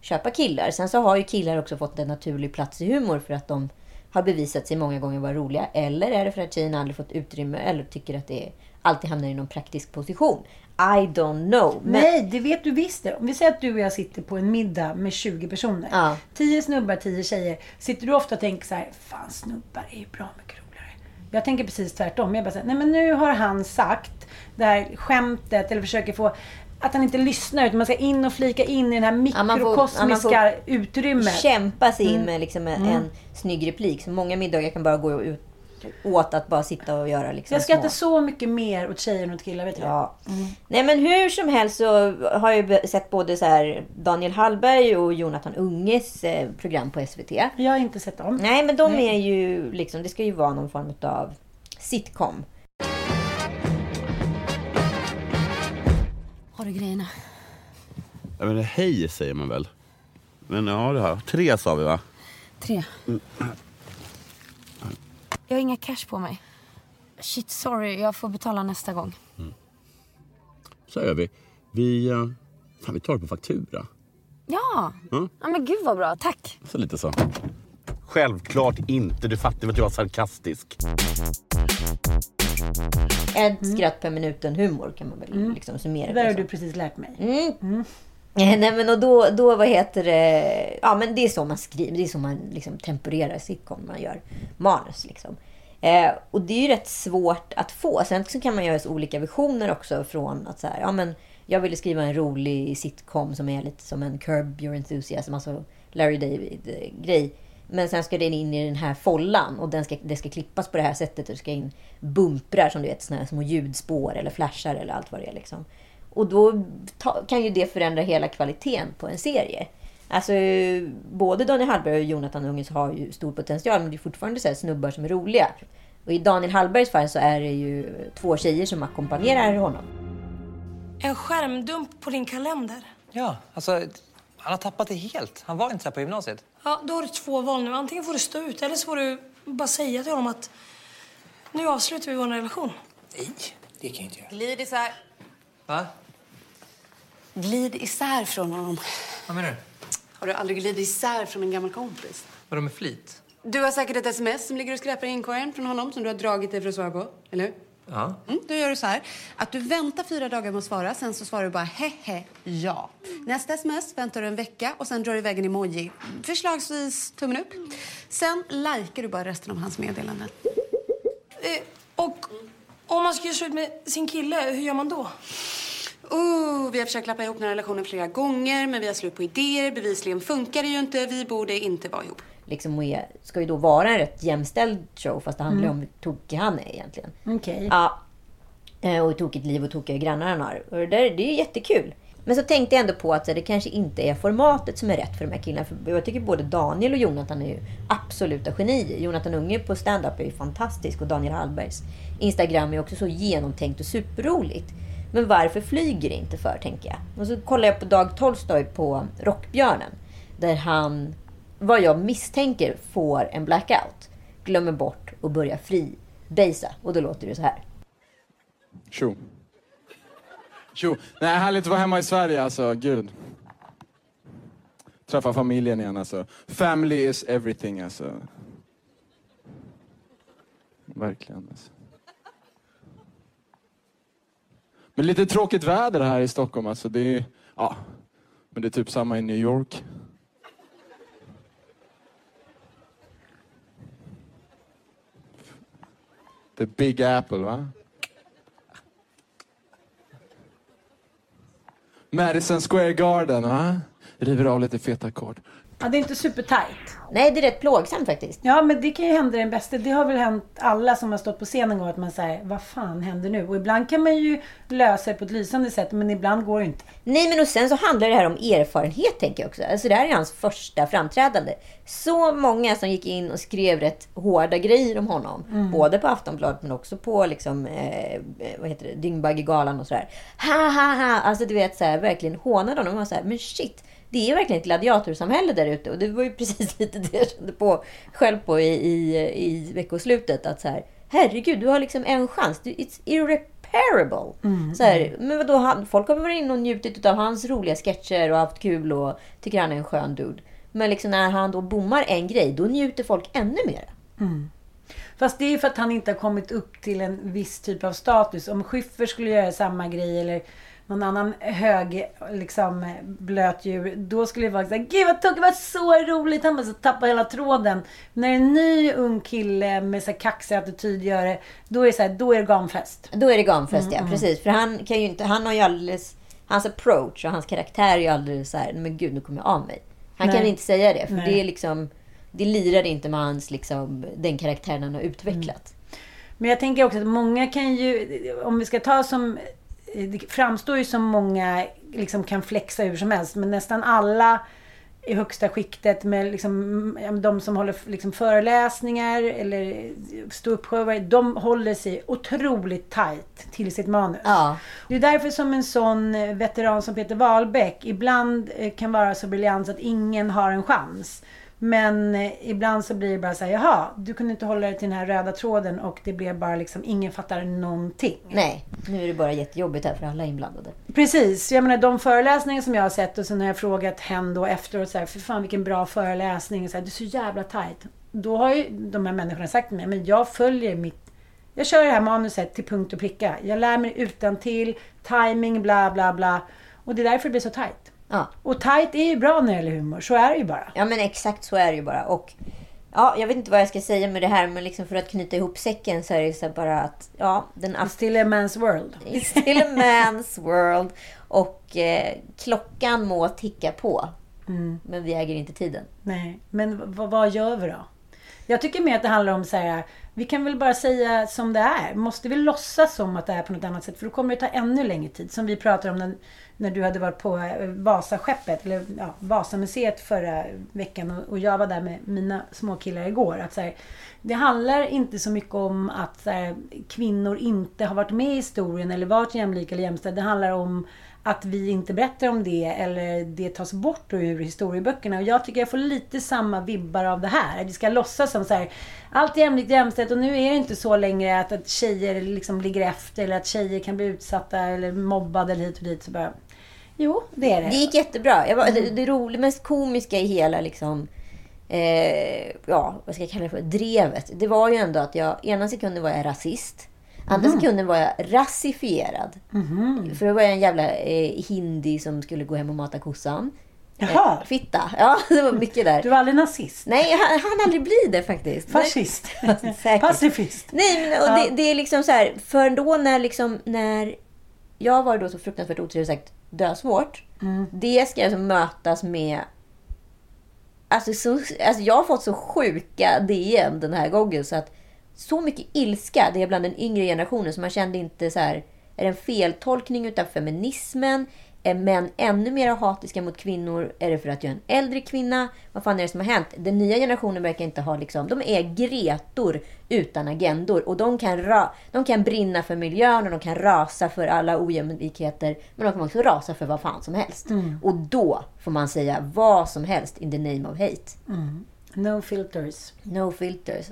Speaker 1: köpa killar. Sen så har ju killar också fått en naturlig plats i humor för att de har bevisat sig många gånger vara roliga. Eller är det för att tjejerna aldrig fått utrymme eller tycker att det alltid hamnar i någon praktisk position. I don't know. Men,
Speaker 2: Nej, det vet du visst det. Om vi säger att du och jag sitter på en middag med 20 personer.
Speaker 1: Ja.
Speaker 2: 10 snubbar, 10 tjejer. Sitter du ofta och tänker så här, fan snubbar är ju bra mycket roligare. Jag tänker precis tvärtom. Jag bara säger, nej men nu har han sagt det här skämtet eller försöker få att han inte lyssnar utan man ska in och flika in i det här mikrokosmiska
Speaker 1: ja,
Speaker 2: utrymmet.
Speaker 1: kämpa sig in
Speaker 2: Mm.
Speaker 1: med liksom en, en snygg replik. Så många middagar kan bara gå ut åt att bara sitta och göra liksom
Speaker 2: Jag skrattar
Speaker 1: små-
Speaker 2: så mycket mer åt tjejer än åt killar, vet du?
Speaker 1: Ja. Nej men hur som helst så har jag sett både så här Daniel Hallberg och Jonathan Unges eh, program på SVT.
Speaker 2: Jag har inte sett dem.
Speaker 1: Nej men de är ju liksom, det ska ju vara någon form av sitcom.
Speaker 3: Har du grejerna?
Speaker 4: Jag menar, hej säger man väl? Men ja, det här. Tre sa vi va?
Speaker 3: Tre. Jag har inga cash på mig. Shit, sorry. Jag får betala nästa gång.
Speaker 4: Så gör vi. Vi, eh, fan, vi tar det på faktura.
Speaker 3: Ja!
Speaker 4: Mm.
Speaker 3: ja men gud vad bra. Tack.
Speaker 4: Så lite så. Självklart inte. Du fattar väl att jag var sarkastisk.
Speaker 1: Ett skratt per minuten humor kan man väl liksom summera
Speaker 2: Det där
Speaker 1: det
Speaker 2: har du precis lärt mig.
Speaker 1: Mm. Eh, nej men och då, då vad heter det? Ja men det är så man skriver. Det är så man liksom temporerar sitcom. Man gör manus liksom. Eh, och det är ju rätt svårt att få. Sen så kan man göra så olika visioner också från att så här, ja men jag ville skriva en rolig sitcom som är lite som en Curb Your Enthusiasm, alltså Larry David-grej. Men sen ska den in i den här follan och den ska, det ska klippas på det här sättet. Och det ska in bumprar som du vet, såna här små ljudspår eller flashar eller allt vad det är. Liksom. Och då ta, kan ju det förändra hela kvaliteten på en serie. Alltså, både Daniel Hallberg och Jonathan Unges har ju stor potential, men det är fortfarande så här snubbar som är roliga. Och i Daniel Hallbergs fall så är det ju två tjejer som ackompanjerar honom.
Speaker 5: En skärmdump på din kalender.
Speaker 6: Ja, alltså han har tappat det helt. Han var inte så här på gymnasiet.
Speaker 5: Ja, då har du två val nu. Antingen får du stå ut eller så får du bara säga till honom att nu avslutar vi vår relation.
Speaker 6: Nej, det kan jag inte göra.
Speaker 7: Glid isär.
Speaker 6: Va?
Speaker 7: Glid isär från honom.
Speaker 6: Vad menar du?
Speaker 7: Har du aldrig glidit isär från en gammal kompis?
Speaker 6: Vadå med flit?
Speaker 7: Du har säkert ett sms som ligger och skräpar i inkorgen från honom som du har dragit dig för att svara på, eller hur?
Speaker 6: Ja.
Speaker 7: Mm, då gör du så här, att du väntar fyra dagar med att svara, sen så svarar du bara hehe, ja. Nästa sms väntar du en vecka och sen drar du iväg en emoji. Förslagsvis tummen upp. Sen likar du bara resten av hans meddelanden.
Speaker 5: Eh, och om man ska göra slut med sin kille, hur gör man då?
Speaker 7: Oh, vi har försökt lappa ihop den här relationen flera gånger, men vi har slut på idéer. Bevisligen funkar det ju inte. Vi borde inte vara ihop.
Speaker 1: Liksom är, ska ju då vara en rätt jämställd show, fast det handlar ju om hur tokig han är egentligen.
Speaker 2: Okej.
Speaker 1: Ja. Eh, Och hur tokigt liv och tokiga grannar han har. Och det, där, det är jättekul. Men så tänkte jag ändå på att det kanske inte är formatet som är rätt för de här killarna. För jag tycker både Daniel och Jonathan är ju absoluta genier. Jonathan Unge på stand-up är ju fantastisk och Daniel Hallbergs Instagram är också så genomtänkt och superroligt. Men varför flyger det inte för, tänker jag. Och så kollar jag på Dag Tolstoy på Rockbjörnen. Där han, vad jag misstänker, får en blackout. Glömmer bort och börjar fribasa. Och då låter det så här.
Speaker 8: Tjo. Tjo. Nej, härligt att vara hemma i Sverige alltså. Gud. Träffa familjen igen alltså. Family is everything alltså. Verkligen alltså. Men lite tråkigt väder här i Stockholm. Alltså det är, ja, men det är typ samma i New York. The Big Apple, va? Madison Square Garden, va? River av lite feta ackord.
Speaker 2: Ja, det är inte supertajt.
Speaker 1: Nej, det är rätt plågsamt faktiskt.
Speaker 2: Ja, men det kan ju hända den bästa. Det har väl hänt alla som har stått på scenen en gång att man säger vad fan händer nu? Och ibland kan man ju lösa det på ett lysande sätt, men ibland går det inte.
Speaker 1: Nej, men och sen så handlar det här om erfarenhet, tänker jag också. Alltså det här är hans första framträdande. Så många som gick in och skrev rätt hårda grejer om honom.
Speaker 2: Mm.
Speaker 1: Både på Aftonbladet, men också på liksom, eh, vad heter det, Dyngbaggegalan och sådär. Ha, ha, ha! Alltså du vet, så här, verkligen hånade honom. Och så här, men shit! Det är verkligen ett gladiatorsamhälle där ute. Och det var ju precis lite det jag kände på själv på i, i, i veckoslutet. Att så här, herregud, du har liksom en chans. It's irreparable.
Speaker 2: Mm,
Speaker 1: Så här, men vadå, han, folk har varit inne och njutit av hans roliga sketcher och haft kul och tycker han är en skön dude. Men liksom när han då bommar en grej, då njuter folk ännu mer.
Speaker 2: Fast det är ju för att han inte har kommit upp till en viss typ av status. Om Schyffert skulle göra samma grej eller någon annan hög liksom, blöt djur. Då skulle det vara såhär, gud vad tokigt, det var så roligt. Han bara så tappar hela tråden. När en ny ung kille med så här kaxig attityd gör det, då är det, så här, då är det gamfest.
Speaker 1: Då är det gamfest,
Speaker 2: Mm,
Speaker 1: ja. Precis. För han kan ju inte, han har ju alldeles, hans approach och hans karaktär är ju alldeles så här, men gud, nu kommer jag av mig. Han kan
Speaker 2: Nej.
Speaker 1: inte säga det, för
Speaker 2: Nej.
Speaker 1: det är liksom, det lirar inte med hans, liksom, den karaktären han har utvecklat.
Speaker 2: Men jag tänker också att många kan ju, om vi ska ta som, det framstår ju som många liksom kan flexa hur som helst. Men nästan alla i högsta skiktet med liksom, men de som håller liksom föreläsningar eller ståuppshower. De håller sig otroligt tight till sitt manus.
Speaker 1: Ja.
Speaker 2: Det är därför som en sån eh, veteran som Peter Wahlbeck ibland eh, kan vara så briljant att ingen har en chans. Men eh, ibland så blir det bara så här, jaha, du kunde inte hålla dig till den här röda tråden och det blev bara liksom, ingen fattar någonting.
Speaker 1: Nej, nu är det bara jättejobbigt här för alla inblandade.
Speaker 2: Precis, jag menar de föreläsningar som jag har sett och sen har jag frågat hen då efteråt så här, för fan vilken bra föreläsning, så här, det är så jävla tight. Då har ju de här människorna sagt till mig, men jag följer mitt jag kör det här manuset till punkt och pricka. Jag lär mig utan till timing, bla bla bla. Och det är därför det blir så tight.
Speaker 1: Ja.
Speaker 2: Och tight är ju bra när det gäller humor, så är det ju bara.
Speaker 1: Ja, men exakt så är det ju bara. Och ja, jag vet inte vad jag ska säga med det här, men liksom för att knyta ihop säcken så är det så bara att ja, den
Speaker 2: It's still a man's world.
Speaker 1: It's still a man's world. Och eh, klockan må ticka på.
Speaker 2: Mm.
Speaker 1: Men vi äger inte tiden.
Speaker 2: Nej, men vad gör vi då? Jag tycker mer att det handlar om så här, vi kan väl bara säga som det är. Måste vi låtsas som att det är på något annat sätt? För då kommer det ta ännu längre tid. Som vi pratade om när, när du hade varit på eh, Vasaskeppet, eller ja, Vasamuseet förra veckan. Och, och jag var där med mina småkillar igår. Att så här, det handlar inte så mycket om att så här, kvinnor inte har varit med i historien eller varit jämlika eller jämställda. Det handlar om att vi inte berättar om det eller det tas bort ur historieböckerna. Och jag tycker jag får lite samma vibbar av det här. Att vi ska låtsas som så här, allt är jämlikt jämställt och nu är det inte så längre att, att tjejer liksom ligger efter eller att tjejer kan bli utsatta eller mobbade eller hit och dit. Så bara, jo, det är det.
Speaker 1: Det gick jättebra. Jag var, det, det roliga, mest komiska i hela liksom, eh, ja, vad ska jag kalla det för, drevet. Det var ju ändå att jag, ena sekunden var jag rasist. Andra
Speaker 2: Mhm.
Speaker 1: sekunden var jag rasifierad. För det var jag en jävla eh, hindi som skulle gå hem och mata kossan.
Speaker 2: Jaha.
Speaker 1: Eh, fitta. Ja, det var mycket där.
Speaker 2: Du var aldrig nazist?
Speaker 1: Nej, jag hann han aldrig bli det faktiskt.
Speaker 2: Fascist? Pacifist?
Speaker 1: Nej, men och det, det är liksom så här, för då när liksom, när jag var då så fruktansvärt otrevligt sagt dösvårt. Det ska alltså mötas med Alltså, så, alltså jag har fått så sjuka DM den här gången så att så mycket ilska det är bland den yngre generationen så man kände inte så här är det en feltolkning utav feminismen? Är män ännu mer hatiska mot kvinnor? Är det för att jag är en äldre kvinna? Vad fan är det som har hänt? Den nya generationen verkar inte ha liksom, de är gretor utan agendor och de kan, ra, de kan brinna för miljön och de kan rasa för alla ojämlikheter men de kan också rasa för vad fan som helst. Och då får man säga vad som helst in the name of hate.
Speaker 2: No filters.
Speaker 1: No filters.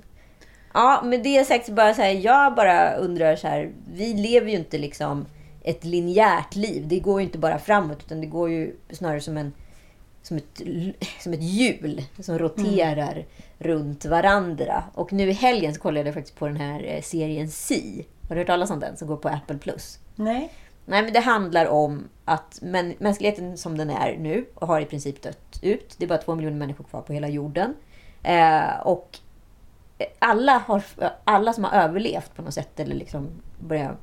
Speaker 1: Ja, med det sagt så bara så här, jag bara undrar så här, vi lever ju inte liksom ett linjärt liv. Det går ju inte bara framåt utan det går ju snarare som en som ett, som ett hjul som roterar runt varandra. Och nu i helgen så kollade jag faktiskt på den här eh, serien Si. Har du hört talas om den som går på Apple+.
Speaker 2: Nej.
Speaker 1: Nej, men det handlar om att män, mänskligheten som den är nu och har i princip dött ut. Det är bara två miljoner människor kvar på hela jorden. Eh, och alla, har, alla som har överlevt på något sätt eller liksom börjat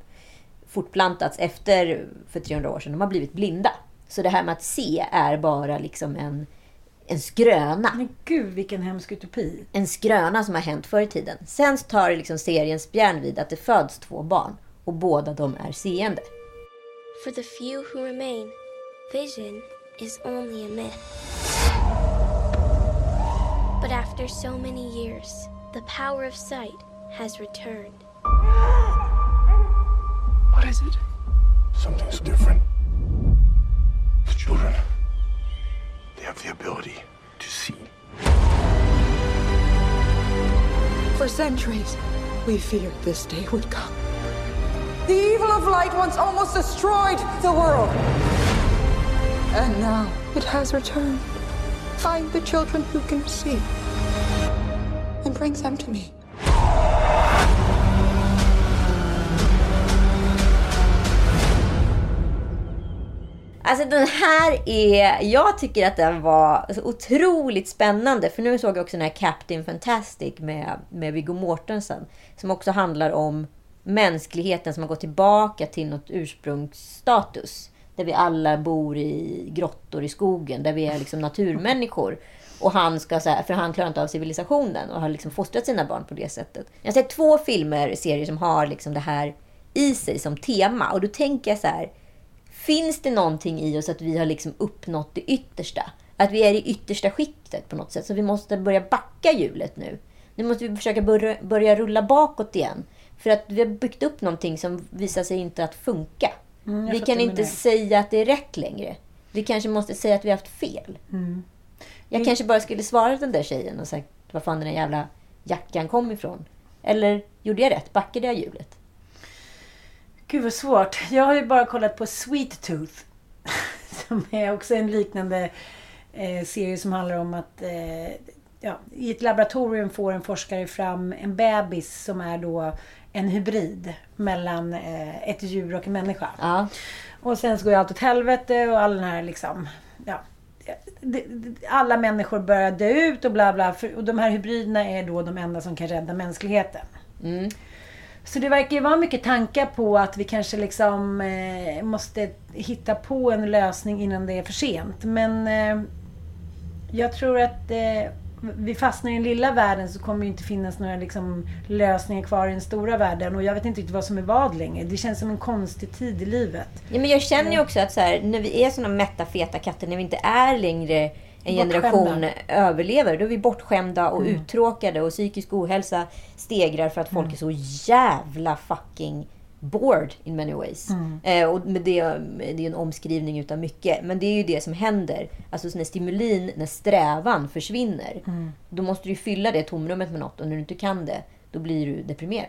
Speaker 1: fortplantats efter för 300 år sedan, de har blivit blinda. Så det här med att se är bara liksom en, en skröna.
Speaker 2: Men gud vilken hemsk utopi.
Speaker 1: En skröna som har hänt förr i tiden. Sen tar liksom serien spjärn vid att det föds två barn och båda de är seende.
Speaker 9: For the few who remain, vision is only a myth. But after so many years, the power of sight has returned.
Speaker 10: What is it? Something's different. The children, they have the ability to see.
Speaker 11: For centuries, we feared this day would come. The evil of light once almost destroyed the world. And now it has returned. Find the children who can see and bring them to me.
Speaker 1: Alltså den här är... Jag tycker att den var så otroligt spännande. För nu såg jag också den här Captain Fantastic med, med Viggo Mortensen. Som också handlar om mänskligheten som har gått tillbaka till något ursprungsstatus. Där vi alla bor i grottor i skogen. Där vi är liksom naturmänniskor. Och han ska så här, för han klarar inte av civilisationen och har liksom fostrat sina barn på det sättet. Jag har sett två filmer, serier som har liksom det här i sig som tema. Och då tänker jag så här. Finns det någonting i oss att vi har liksom uppnått det yttersta? Att vi är i yttersta skiktet på något sätt. Så vi måste börja backa hjulet nu. Nu måste vi försöka börja, börja rulla bakåt igen. För att vi har byggt upp någonting som visar sig inte att funka.
Speaker 2: Mm,
Speaker 1: vi kan inte säga att det är rätt längre. Vi kanske måste säga att vi har haft fel.
Speaker 2: Mm.
Speaker 1: Jag
Speaker 2: Mm.
Speaker 1: kanske bara skulle svara den där tjejen och sagt var fan den där jävla jackan kom ifrån. Eller gjorde jag rätt? Backade jag hjulet?
Speaker 2: Gud vad svårt. Jag har ju bara kollat på Sweet Tooth. Som är också en liknande eh, serie som handlar om att eh, ja, i ett laboratorium får en forskare fram en bebis som är då en hybrid mellan eh, ett djur och en människa.
Speaker 1: Ja.
Speaker 2: Och sen så går ju allt åt helvete och all den här liksom, ja. Alla människor börjar dö ut och bla bla. Och de här hybriderna är då de enda som kan rädda mänskligheten.
Speaker 1: Mm.
Speaker 2: Så det verkar ju vara mycket tankar på att vi kanske liksom eh, måste hitta på en lösning innan det är för sent. Men eh, jag tror att eh, vi fastnar i den lilla världen så kommer det inte finnas några liksom, lösningar kvar i den stora världen. Och jag vet inte riktigt vad som är vad längre. Det känns som en konstig tid i livet.
Speaker 1: Ja, men jag känner ju också att så här, när vi är såna mätta, feta katter, när vi inte är längre en generation överlevare, då är vi bortskämda och
Speaker 2: Mm.
Speaker 1: uttråkade och psykisk ohälsa stegrar för att folk är så jävla fucking bored in many ways.
Speaker 2: Mm.
Speaker 1: Eh, och det, det är en omskrivning utav mycket. Men det är ju det som händer. Alltså när stimulin, när strävan försvinner,
Speaker 2: Mm.
Speaker 1: då måste du fylla det tomrummet med något. Och när du inte kan det, då blir du deprimerad.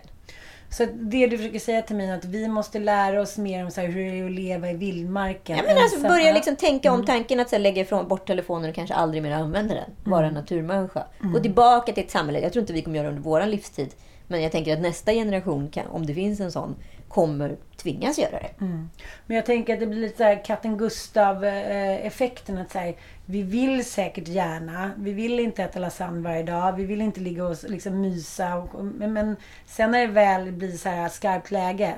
Speaker 2: Så det du försöker säga till mig är att vi måste lära oss mer om så här, hur det är att leva i vildmarken.
Speaker 1: Ja, men alltså
Speaker 2: ensam.
Speaker 1: börja liksom tänka om
Speaker 2: Mm.
Speaker 1: tanken att så här, lägga ifrån, bort telefonen och kanske aldrig mer använda den. Vara
Speaker 2: Mm.
Speaker 1: naturmänniska.
Speaker 2: Mm.
Speaker 1: Gå tillbaka till ett samhälle. Jag tror inte vi kommer göra det under vår livstid. Men jag tänker att nästa generation, kan, om det finns en sån, kommer tvingas göra det.
Speaker 2: Mm. Men jag tänker att det blir lite så här katten Gustav-effekten. Att så här, vi vill säkert gärna. Vi vill inte äta lasagne varje dag. Vi vill inte ligga och liksom mysa. Och, men, men sen när det väl blir så här skarpt läge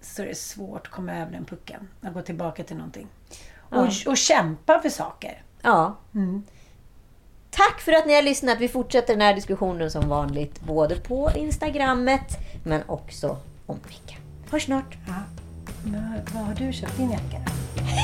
Speaker 2: så är det svårt att komma över den pucken. Att gå tillbaka till någonting. Och,
Speaker 1: Ja.
Speaker 2: och kämpa för saker.
Speaker 1: Ja.
Speaker 2: Mm.
Speaker 1: Tack för att ni har lyssnat. Vi fortsätter den här diskussionen som vanligt. Både på Instagrammet, men också om en vecka. Hörs snart.
Speaker 2: Ja. Men Vad har du köpt din jacka?